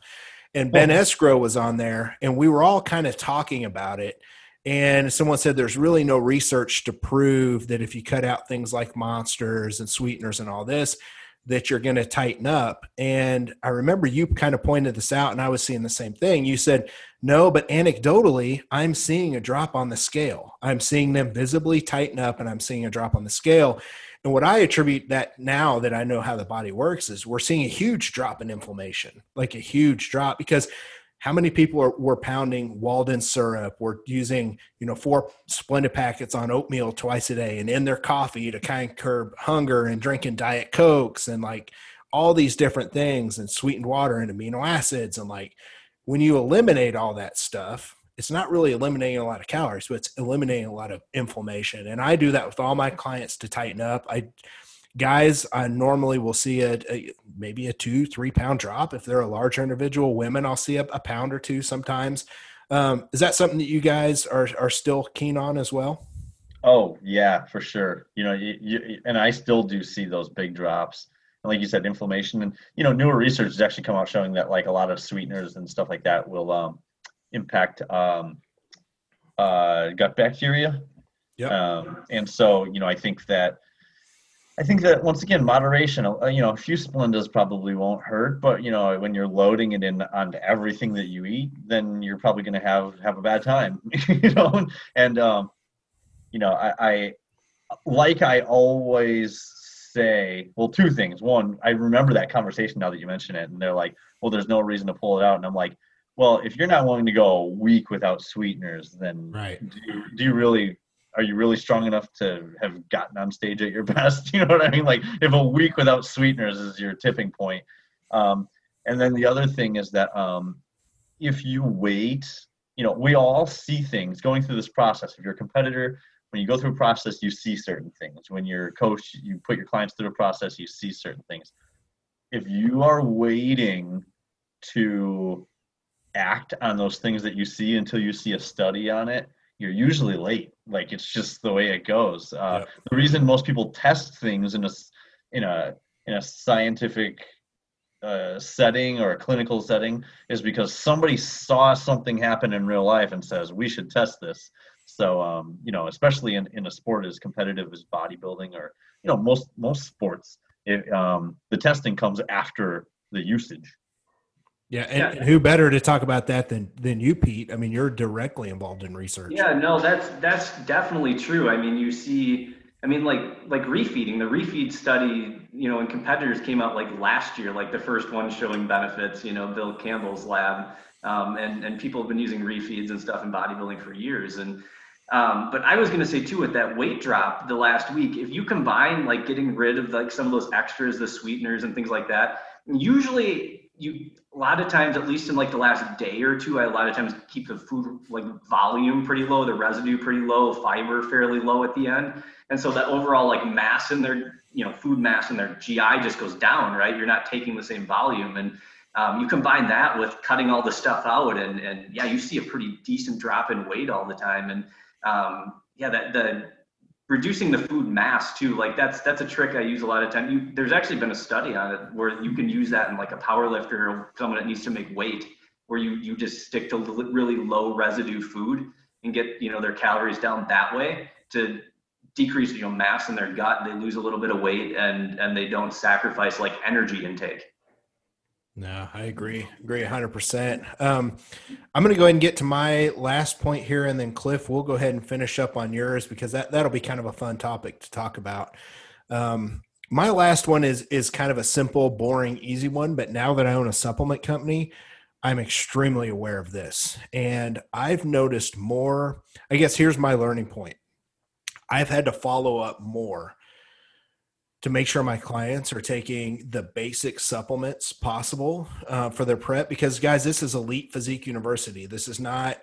And Ben Esgro was on there, and we were all kind of talking about it and someone said there's really no research to prove that if you cut out things like monsters and sweeteners and all this, that you're going to tighten up. And I remember you kind of pointed this out, and I was seeing the same thing. You said, no, but anecdotally, I'm seeing a drop on the scale. I'm seeing them visibly tighten up, and I'm seeing a drop on the scale. And what I attribute that now that I know how the body works is we're seeing a huge drop in inflammation, like a huge drop because how many people are were pounding Walden syrup? We're using, you know, four Splenda packets on oatmeal twice a day and in their coffee to kind of curb hunger and drinking Diet Cokes and like all these different things and sweetened water and amino acids. And like when you eliminate all that stuff, it's not really eliminating a lot of calories, but it's eliminating a lot of inflammation. And I do that with all my clients to tighten up. I guys i normally will see a, a, maybe a two three pound drop. If they're a larger individual women i'll see a, a pound or two sometimes. Um, is that something that you guys are, are still keen on as well? Oh yeah for sure. You know you, you, and i still do see those big drops. And like you said inflammation. And you know newer research has actually come out showing that like a lot of sweeteners and stuff like that will um, impact um, uh, gut bacteria yeah um, and so you know i think that I think that once again, moderation. Uh, you know, a few Splendas probably won't hurt, but you know, when you're loading it in onto everything that you eat, then you're probably going to have have a bad time. [laughs] you know, and um, you know, I, I like I always say, well, two things. One, I remember that conversation now that you mention it, and they're like, well, there's no reason to pull it out, and I'm like, well, if you're not willing to go a week without sweeteners, then right. do you, do you really are you really strong enough to have gotten on stage at your [laughs] best? You know what I mean? Like if a week without sweeteners is your tipping point. Um, and then the other thing is that um, if you wait, you know, we all see things going through this process. If you're a competitor, when you go through a process, you see certain things. When you're a coach, you put your clients through a process, you see certain things. If you are waiting to act on those things that you see until you see a study on it, you're usually late. Like it's just the way it goes. Uh. The reason most people test things in a in a in a scientific uh, setting or a clinical setting is because somebody saw something happen in real life and says we should test this. So um, you know, especially in, in a sport as competitive as bodybuilding or you know most most sports, it, um, the testing comes after the usage. Yeah, and yeah. who better to talk about that than than you, Pete? I mean, you're directly involved in research. Yeah, no, that's that's definitely true. I mean, you see, I mean, like like refeeding. The refeed study, you know, and competitors came out like last year, like the first one showing benefits. You know, Bill Campbell's lab, um, and and people have been using refeeds and stuff in bodybuilding for years. And um, but I was going to say too, with that weight drop the last week, if you combine like getting rid of like some of those extras, the sweeteners and things like that, usually you lot of times, at least in like the last day or two, I a lot of times keep the food like volume pretty low, the residue pretty low, fiber fairly low at the end. And so that overall like mass in their, you know, food mass in their GI just goes down, right? You're not taking the same volume. And um, you combine that with cutting all the stuff out and, and yeah, you see a pretty decent drop in weight all the time. And um, yeah, that the reducing the food mass too like that's that's a trick i use a lot of time. You, there's actually been a study on it where you can use that in like a power lifter or someone that needs to make weight where you you just stick to really low residue food and get you know their calories down that way to decrease you know mass in their gut. They lose a little bit of weight and and they don't sacrifice like energy intake no, I agree. Agree 100%. Um, I'm going to go ahead and get to my last point here, and then Cliff, we'll go ahead and finish up on yours because that, that'll be kind of a fun topic to talk about. Um, my last one is is kind of a simple, boring, easy one. But now that I own a supplement company, I'm extremely aware of this, and I've noticed more. I guess here's my learning point. I've had to follow up more to make sure my clients are taking the basic supplements possible uh, for their prep because guys this is elite physique university. This is not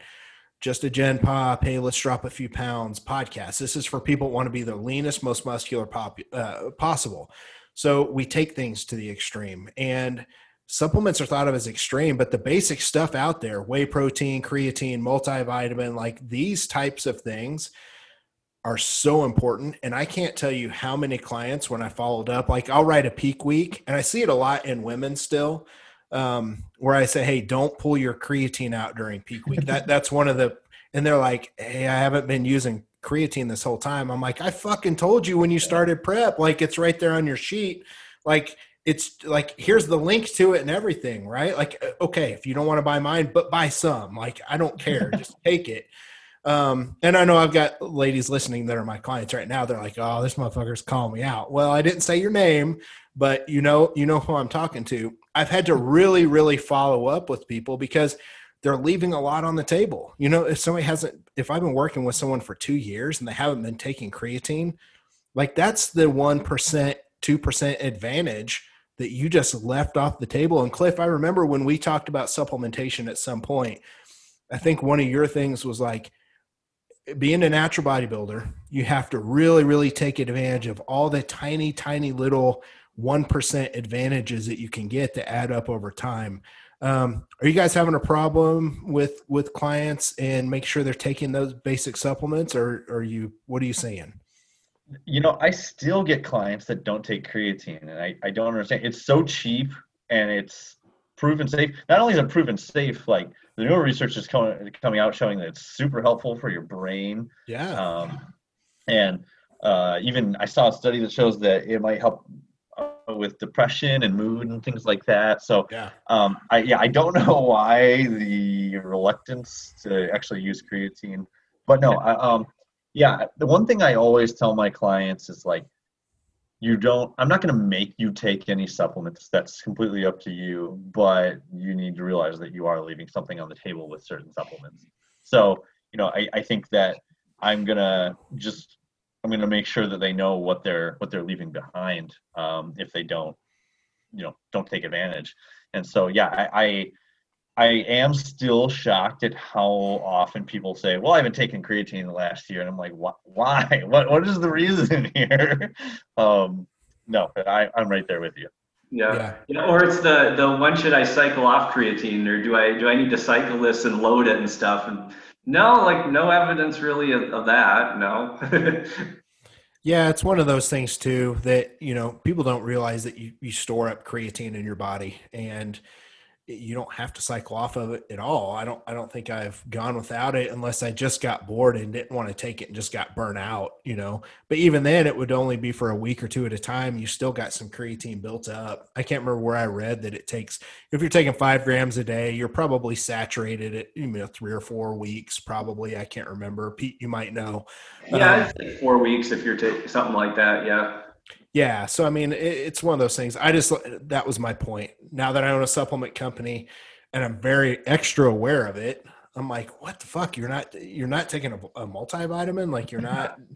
just a gen pop hey let's drop a few pounds podcast. This is for people want to be the leanest most muscular pop, uh, possible. So we take things to the extreme and supplements are thought of as extreme but the basic stuff out there whey protein creatine multivitamin like these types of things are so important. And I can't tell you how many clients when I followed up, like I'll write a peak week, and I see it a lot in women still, um, where I say, "Hey, don't pull your creatine out during peak week." that [laughs] that's one of the, and they're like, "Hey, I haven't been using creatine this whole time." I'm like, "I fucking told you when you started prep, like it's right there on your sheet, like." It's like here's the link to it and everything, right? Like, okay, if you don't want to buy mine, but buy some. Like, I don't care, [laughs] just take it um, and I know I've got ladies listening that are my clients right now. They're like, "Oh, this motherfucker's calling me out." Well, I didn't say your name, but you know, you know who I'm talking to. I've had to really, really follow up with people because they're leaving a lot on the table. You know, if somebody hasn't, if I've been working with someone for two years and they haven't been taking creatine, like that's the one percent, two percent advantage that you just left off the table. And Cliff, I remember when we talked about supplementation at some point. I think one of your things was like being a natural bodybuilder, you have to really, really take advantage of all the tiny, tiny little 1% advantages that you can get to add up over time. Um, are you guys having a problem with with clients and make sure they're taking those basic supplements or, are you what are you saying? You know, I still get clients that don't take creatine and I, I don't understand. It's so cheap and it's proven safe. Not only is it proven safe, like the newer research is coming coming out showing that it's super helpful for your brain. Yeah. Um, and uh, even I saw a study that shows that it might help uh, with depression and mood and things like that. So yeah, um, I yeah I don't [laughs] know why the reluctance to actually use creatine, but no, I, um, yeah, the one thing I always tell my clients is like you don't i'm not going to make you take any supplements. That's completely up to you but you need to realize that you are leaving something on the table with certain supplements. So you know i, I think that i'm going to just i'm going to make sure that they know what they're what they're leaving behind um, if they don't you know don't take advantage. And so yeah i, I I am still shocked at how often people say, "Well, I haven't taken creatine in the last year," and I'm like, "Why? [laughs] What? What is the reason [laughs] here?" Um, no, I, I'm right there with you. Yeah. yeah. yeah. Or it's the the when should I cycle off creatine, or do I do I need to cycle this and load it and stuff? And no, like no evidence really of, of that. No. [laughs] yeah, it's one of those things too that you know people don't realize that you you store up creatine in your body and you don't have to cycle off of it at all. I don't I don't think I've gone without it unless I just got bored and didn't want to take it and just got burnt out, you know. But even then it would only be for a week or two at a time. You still got some creatine built up. I can't remember where I read that it takes if you're taking five grams a day, you're probably saturated at you know three or four weeks, probably. I can't remember. Pete, you might know. Yeah, um, four weeks if you're taking something like that. Yeah. Yeah. So, I mean, it, it's one of those things. I just, that was my point. Now that I own a supplement company and I'm very extra aware of it, I'm like, what the fuck? You're not, you're not taking a, a multivitamin. Like you're not. [laughs]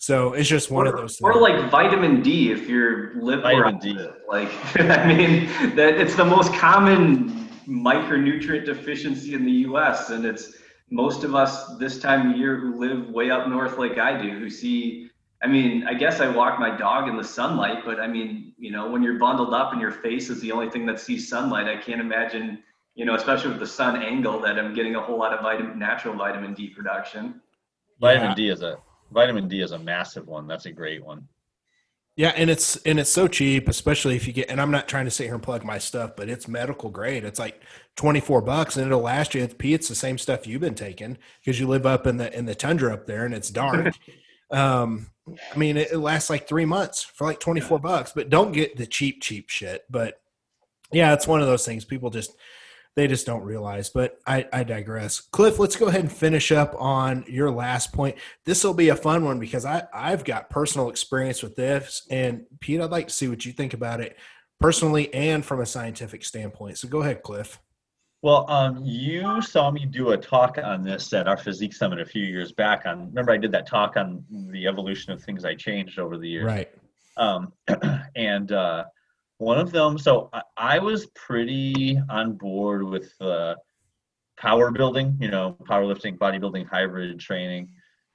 So it's just one or, of those things. Or like vitamin D if you're liver. Vitamin D. Like, [laughs] I mean, that it's the most common micronutrient deficiency in the U.S. and it's most of us this time of year who live way up north like I do who see I mean, I guess I walk my dog in the sunlight, but I mean, you know, when you're bundled up and your face is the only thing that sees sunlight, I can't imagine, you know, especially with the sun angle that I'm getting a whole lot of vitamin natural vitamin D production. Vitamin yeah. D is a vitamin D is a massive one. That's a great one. Yeah, and it's and it's so cheap, especially if you get. And I'm not trying to sit here and plug my stuff, but it's medical grade. It's like 24 bucks, and it'll last you. It's P. It's the same stuff you've been taking because you live up in the in the tundra up there, and it's dark. [laughs] um, I mean, it, lasts like three months for like 24 bucks. But don't get the cheap, cheap shit. But yeah, it's one of those things people just they just don't realize. But I, I digress. Cliff, let's go ahead and finish up on your last point. This will be a fun one because I, I've got personal experience with this. And Pete, I'd like to see what you think about it personally and from a scientific standpoint. So go ahead, Cliff. Well, um, you saw me do a talk on this at our physique summit a few years back. On remember, I did that talk on the evolution of things I changed over the years. Right. Um, [clears throat] and uh, one of them, so I, I, was pretty on board with uh, power building, you know, powerlifting, bodybuilding, hybrid training.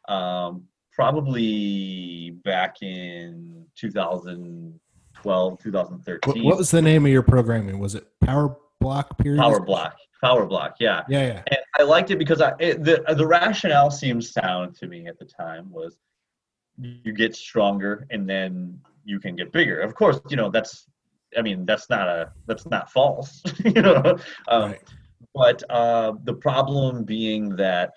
Um, probably back in 2012, 2013. What was the name of your programming? Was it Power block period? Power block. Power block. Yeah. Yeah. Yeah. And I liked it because I it, the the rationale seemed sound to me at the time was you get stronger and then you can get bigger. Of course, you know that's I mean that's not a that's not false. [laughs] you know. Um, right. But uh, the problem being that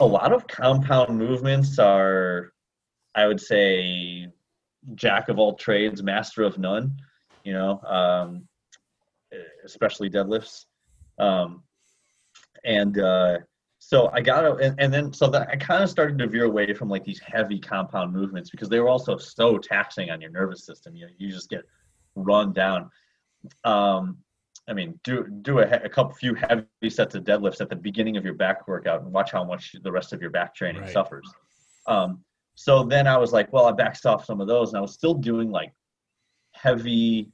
a lot of compound movements are, I would say, jack of all trades, master of none. You know, um, especially deadlifts. Um, and uh, so I got to, and, and, then so that I kind of started to veer away from like these heavy compound movements because they were also so taxing on your nervous system. You know, you just get run down. Um, I mean, do do a, a couple few heavy sets of deadlifts at the beginning of your back workout and watch how much the rest of your back training right. suffers. Um, so then I was like, well, I backed off some of those, and I was still doing like heavy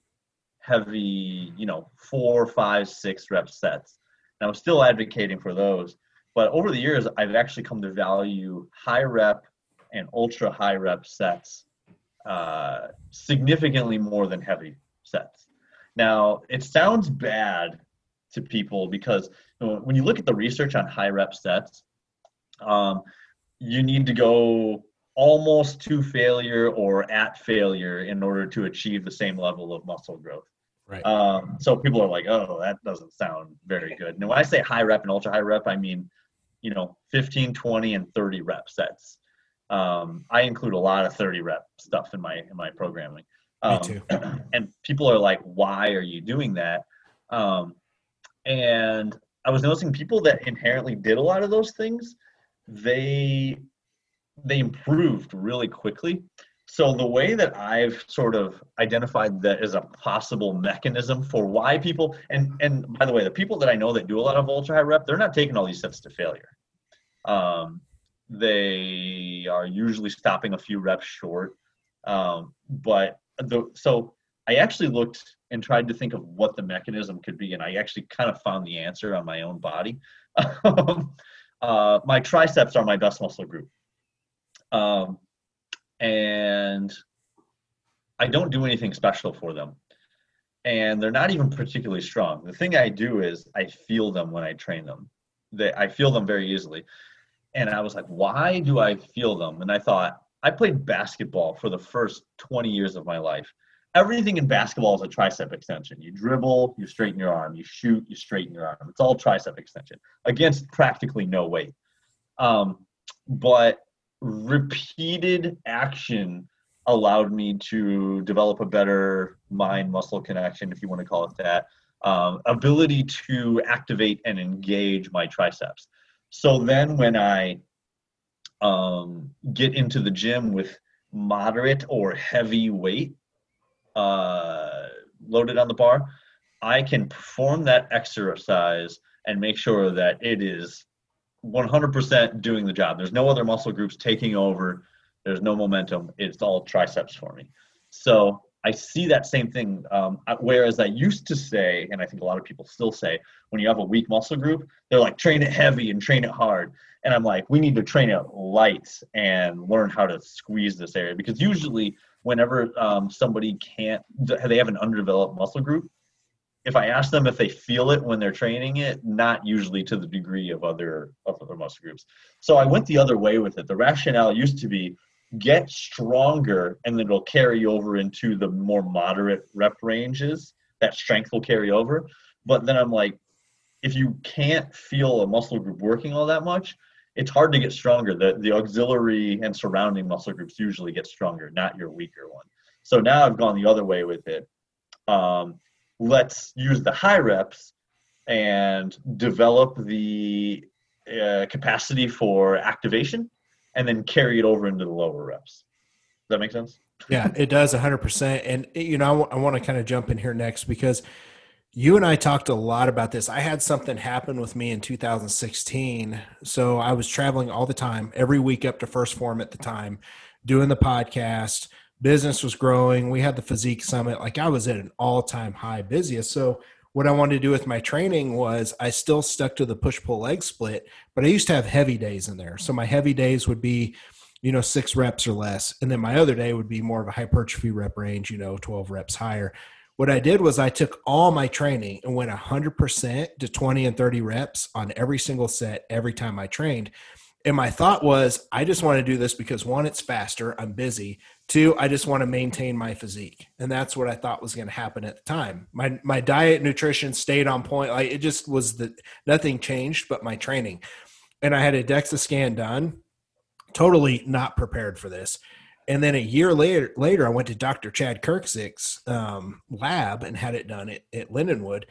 heavy, you know, four, five, six rep sets. And I'm still advocating for those. But over the years, I've actually come to value high rep and ultra high rep sets uh, significantly more than heavy sets. Now, it sounds bad to people because you know, when you look at the research on high rep sets, um, you need to go almost to failure or at failure in order to achieve the same level of muscle growth. Right. Um, so people are like, oh, that doesn't sound very good. And when I say high rep and ultra high rep, I mean, you know, 15, 20, and 30 rep sets. Um, I include a lot of 30 rep stuff in my in my programming. Um, Me too. [clears throat] And people are like, why are you doing that? Um, and I was noticing people that inherently did a lot of those things, they they improved really quickly. So the way that I've sort of identified that as a possible mechanism for why people and and by the way, the people that I know that do a lot of ultra high rep, they're not taking all these sets to failure. Um, they are usually stopping a few reps short. Um, but the so I actually looked and tried to think of what the mechanism could be, and I actually kind of found the answer on my own body. [laughs] uh, my triceps are my best muscle group. Um, and I don't do anything special for them. And they're not even particularly strong. The thing I do is I feel them when I train them. They, I feel them very easily. And I was like, why do I feel them? And I thought, I played basketball for the first 20 years of my life. Everything in basketball is a tricep extension. You dribble, you straighten your arm. You shoot, you straighten your arm. It's all tricep extension against practically no weight. Um, but repeated action allowed me to develop a better mind muscle connection, if you want to call it that, um, ability to activate and engage my triceps. So then when I um, get into the gym with moderate or heavy weight uh, loaded on the bar, I can perform that exercise and make sure that it is 100% doing the job. There's no other muscle groups taking over. There's no momentum. It's all triceps for me. So I see that same thing. Um, whereas I used to say, and I think a lot of people still say, when you have a weak muscle group, they're like, train it heavy and train it hard. And I'm like, we need to train it light and learn how to squeeze this area because usually, whenever um, somebody can't, they have an underdeveloped muscle group. If I ask them if they feel it when they're training it, not usually to the degree of other of other muscle groups. So I went the other way with it. The rationale used to be get stronger and then it'll carry over into the more moderate rep ranges. That strength will carry over. But then i'm like if you can't feel a muscle group working all that much it's hard to get stronger. The, the auxiliary and surrounding muscle groups usually get stronger not your weaker one. So now i've gone the other way with it. Um, let's use the high reps and develop the uh, capacity for activation and then carry it over into the lower reps. Does that make sense? yeah, it does 100%. And, you know, I, I want to kind of jump in here next because you and I talked a lot about this. I had something happen with me in 2016. So I was traveling all the time, every week up to 1st Phorm at the time, doing the podcast. Business was growing. We had the physique summit. Like I was at an all time high busiest. So what I wanted to do with my training was I still stuck to the push pull leg split, but I used to have heavy days in there. So my heavy days would be, you know, six reps or less. And then my other day would be more of a hypertrophy rep range, you know, 12 reps higher. What I did was I took all my training and went 100% to 20 and 30 reps on every single set every time I trained. And my thought was, I just want to do this because one, it's faster, I'm busy. Two, I just want to maintain my physique. And that's what I thought was going to happen at the time. My my diet nutrition stayed on point. Like it just was the nothing changed but my training. And I had a DEXA scan done, totally not prepared for this. And then a year later, later I went to Dr. Chad Kerksick's um, lab and had it done at, at Lindenwood.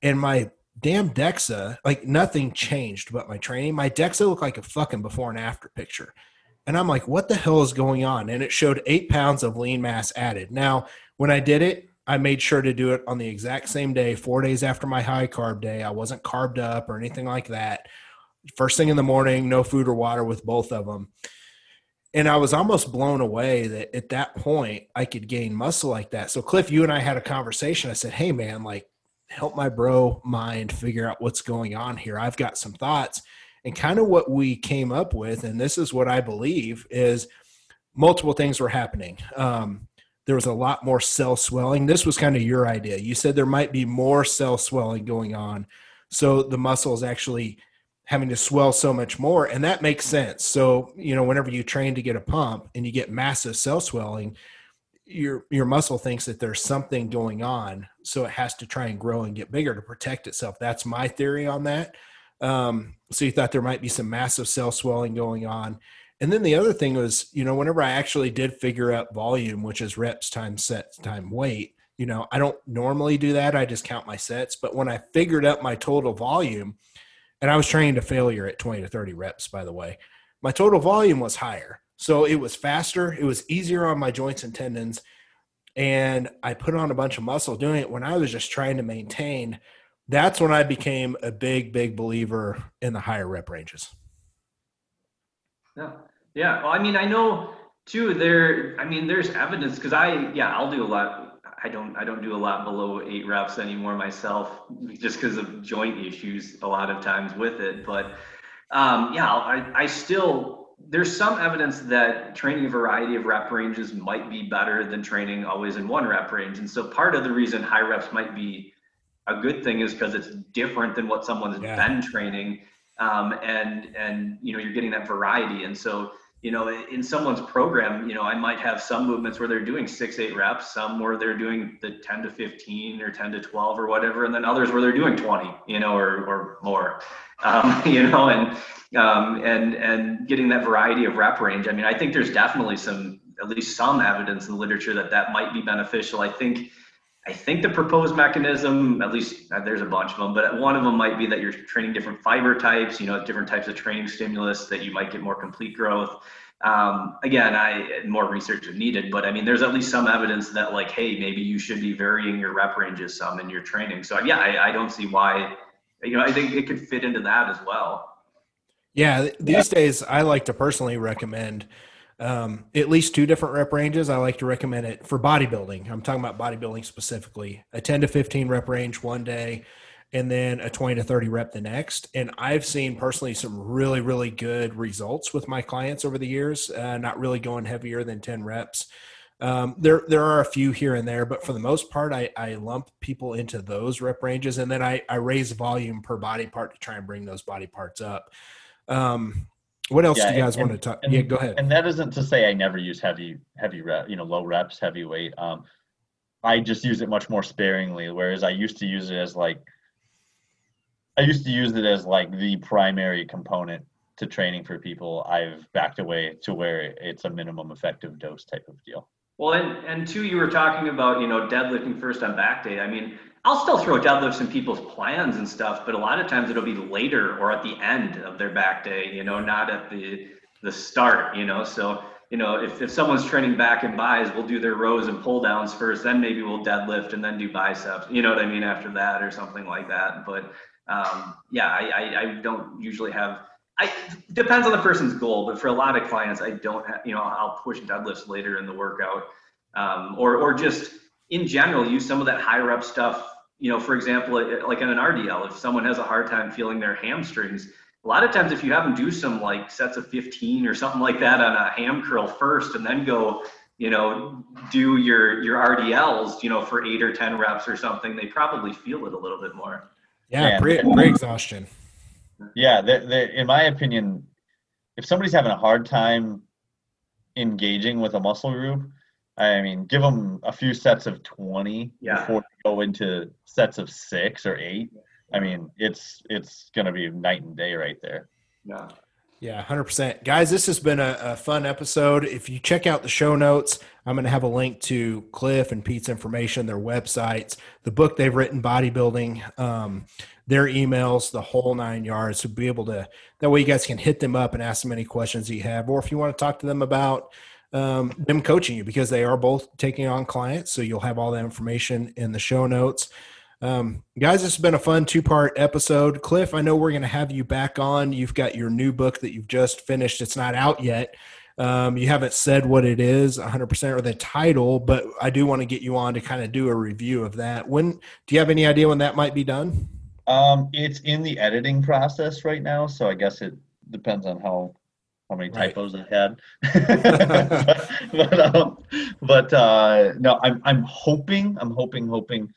And my damn DEXA, like nothing changed but my training. My DEXA looked like a fucking before and after picture. And I'm like, what the hell is going on? And it showed eight pounds of lean mass added. Now, when I did it, I made sure to do it on the exact same day, four days after my high carb day. I wasn't carved up or anything like that. First thing in the morning, no food or water with both of them. And I was almost blown away that at that point I could gain muscle like that. So, Cliff, you and I had a conversation. I said, Hey, man, like, help my bro mind figure out what's going on here. I've got some thoughts. And kind of what we came up with, and this is what I believe, is multiple things were happening. Um, there was a lot more cell swelling. This was kind of your idea. You said there might be more cell swelling going on. So the muscle is actually having to swell so much more. And that makes sense. So, you know, whenever you train to get a pump and you get massive cell swelling, your your muscle thinks that there's something going on so it has to try and grow and get bigger to protect itself that's my theory on that um, so you thought there might be some massive cell swelling going on. And then the other thing was you know whenever i actually did figure out volume which is reps times sets time weight you know i don't normally do that. I just count my sets. But when i figured out my total volume and i was training to failure at 20 to 30 reps by the way my total volume was higher. So it was faster, it was easier on my joints and tendons, and I put on a bunch of muscle doing it when I was just trying to maintain. That's when I became a big, big believer in the higher rep ranges. Yeah. Yeah. Well, I mean, I know too, there, I mean, there's evidence because I, yeah, I'll do a lot. I don't, I don't do a lot below eight reps anymore myself just because of joint issues a lot of times with it. But um, yeah, I, I still, there's some evidence that training a variety of rep ranges might be better than training always in one rep range. And so part of the reason high reps might be a good thing is because it's different than what someone's yeah. been training. Um, and, and, you know, you're getting that variety. And so, you know, in someone's program, you know, I might have some movements where they're doing six, eight reps, some where they're doing the 10 to 15 or 10 to 12 or whatever, and then others where they're doing 20, you know, or, or more, [laughs] um, you know, and, um, and, and getting that variety of rep range. I mean, I think there's definitely some, at least some evidence in the literature that that might be beneficial. I think, I think the proposed mechanism, at least uh, there's a bunch of them, but one of them might be that you're training different fiber types, you know, different types of training stimulus that you might get more complete growth. Um, again, I more research is needed, but I mean, there's at least some evidence that like, hey, maybe you should be varying your rep ranges some in your training. So yeah, I, I don't see why, you know, I think it could fit into that as well. Yeah, these days I like to personally recommend um, at least two different rep ranges. I like to recommend it for bodybuilding. I'm talking about bodybuilding specifically. A 10 to 15 rep range one day, and then a 20 to 30 rep the next. And I've seen personally some really, really good results with my clients over the years, uh, not really going heavier than 10 reps. Um, there, there are a few here and there, but for the most part, I, I lump people into those rep ranges, and then I, I raise volume per body part to try and bring those body parts up. Um, what else Yeah, do you guys and- want to talk? and- Yeah, go ahead. And that isn't to say I never use heavy, heavy rep, you know, low reps, heavy weight. Um, I just use it much more sparingly, whereas I used to use it as like, I used to use it as like the primary component to training for people. I've backed away to where it's a minimum effective dose type of deal. Well, and, and two, you were talking about, you know, deadlifting first on back day. I mean, I'll still throw deadlifts some people's plans and stuff, but a lot of times it'll be later or at the end of their back day, you know, not at the the start, you know. So, you know, if, if someone's training back and buys, we'll do their rows and pull downs first, then maybe we'll deadlift and then do biceps, you know what I mean, after that or something like that. But um, yeah, I, I, I don't usually have I depends on the person's goal, but for a lot of clients, I don't have, you know, I'll push deadlifts later in the workout, um, or or just in general use some of that high rep stuff. You know, for example, eh, like in an RDL, if someone has a hard time feeling their hamstrings, a lot of times if you have them do some like sets of 15 or something like that on a ham curl first, and then go, you know, do your your RDLs, you know, for eight or 10 reps or something, they probably feel it a little bit more. Yeah, Yeah. pre, pre-exhaustion. Yeah, they they in my opinion, if somebody's having a hard time engaging with a muscle group, I mean, give them a few sets of 20 Yeah. before they go into sets of six or eight. I mean, it's it's going to be night and day right there. Yeah. Yeah, 100%. Guys, this has been a, a fun episode. If you check out the show notes, I'm going to have a link to Cliff and Pete's information, their websites, the book they've written, Bodybuilding, um, their emails, the whole nine yards to be able to, that way you guys can hit them up and ask them any questions you have. Or if you want to talk to them about um, them coaching you, because they are both taking on clients. So you'll have all that information in the show notes. Um, guys, this has been a fun two part episode. Cliff, I know we're going to have you back on. You've got your new book that you've just finished. It's not out yet. Um, you haven't said what it is 100% or the title, but I do want to get you on to kind of do a review of that. When do you have any idea when that might be done? Um, it's in the editing process right now, so I guess it depends on how how many Right. typos I had. [laughs] [laughs] but um, but uh, no, I'm I'm hoping I'm hoping hoping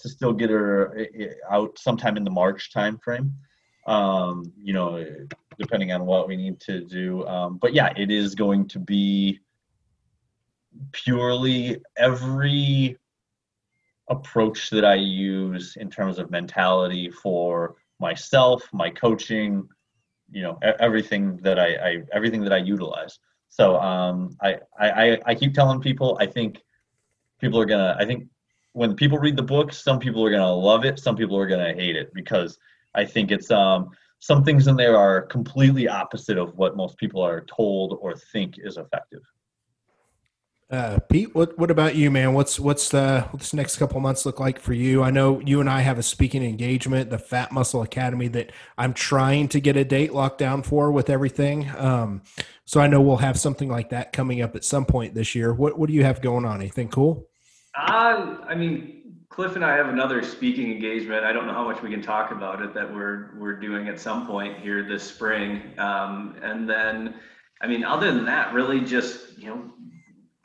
to still get her i- i- out sometime in the March timeframe. Um, you know, depending on what we need to do. Um, but yeah, it is going to be purely every approach that I use in terms of mentality for myself, my coaching, you know, everything that I, I everything that I utilize. So um, I, I I- I keep telling people I think people are gonna I think when people read the book, some people are gonna love it, some people are gonna hate it because I think it's um some things in there are completely opposite of what most people are told or think is effective. Uh, Pete, what what about you, man? What's what's the what's the next couple months look like for you? I know you and I have a speaking engagement, the Fat Muscle Academy, that I'm trying to get a date locked down for with everything. Um, so I know we'll have something like that coming up at some point this year. What what do you have going on? Anything cool? Uh, I mean, Cliff and I have another speaking engagement. I don't know how much we can talk about it that we're we're doing at some point here this spring. Um, and then, I mean, other than that, really just you know,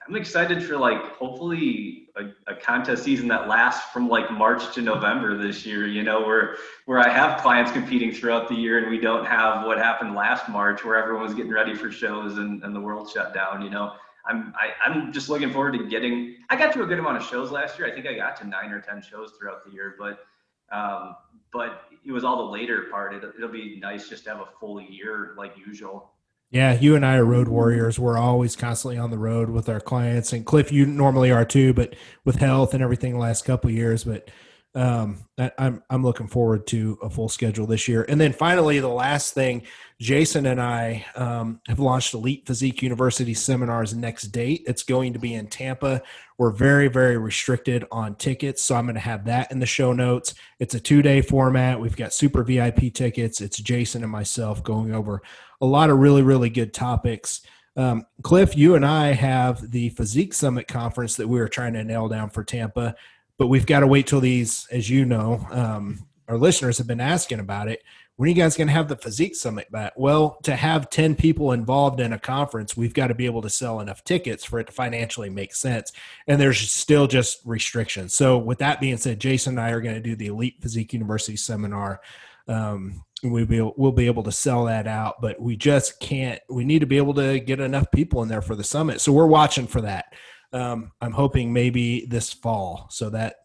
I'm excited for like hopefully a, a contest season that lasts from like March to November this year. You know, where where I have clients competing throughout the year, and we don't have what happened last March, where everyone was getting ready for shows and, and the world shut down. You know. I'm I, I'm just looking forward to getting. I got to a good amount of shows last year. I think I got to nine or ten shows throughout the year, but um, but it was all the later part. It, it'll be nice just to have a full year like usual. Yeah, you and I are road warriors. We're always constantly on the road with our clients, and Cliff, you normally are too, but with health and everything the last couple years. But um, I, I'm I'm looking forward to a full schedule this year. And then finally, the last thing, Jason and I um, have launched Elite Physique University seminars next date. It's going to be in Tampa. We're very very restricted on tickets, so I'm going to have that in the show notes. It's a two day format. We've got super VIP tickets. It's Jason and myself going over a lot of really really good topics Um, Cliff, you and I have the Physique Summit conference that we were trying to nail down for Tampa, but we've got to wait till these, as you know, um, our listeners have been asking about it. When are you guys going to have the Physique Summit back? Well, to have 10 people involved in a conference, we've got to be able to sell enough tickets for it to financially make sense. And there's still just restrictions. So, with that being said, Jason and I are going to do the Elite Physique University seminar. Um, we'll be, we'll be able to sell that out, but we just can't. We need to be able to get enough people in there for the summit. So, we're watching for that. Um, I'm hoping maybe this fall. So, that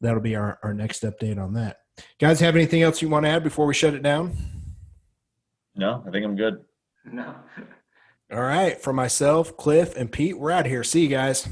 that'll be our, our next update on that. Guys, have anything else you want to add before we shut it down? No, I think I'm good. No. All right. For myself, Cliff, and Pete, we're out of here. See you guys.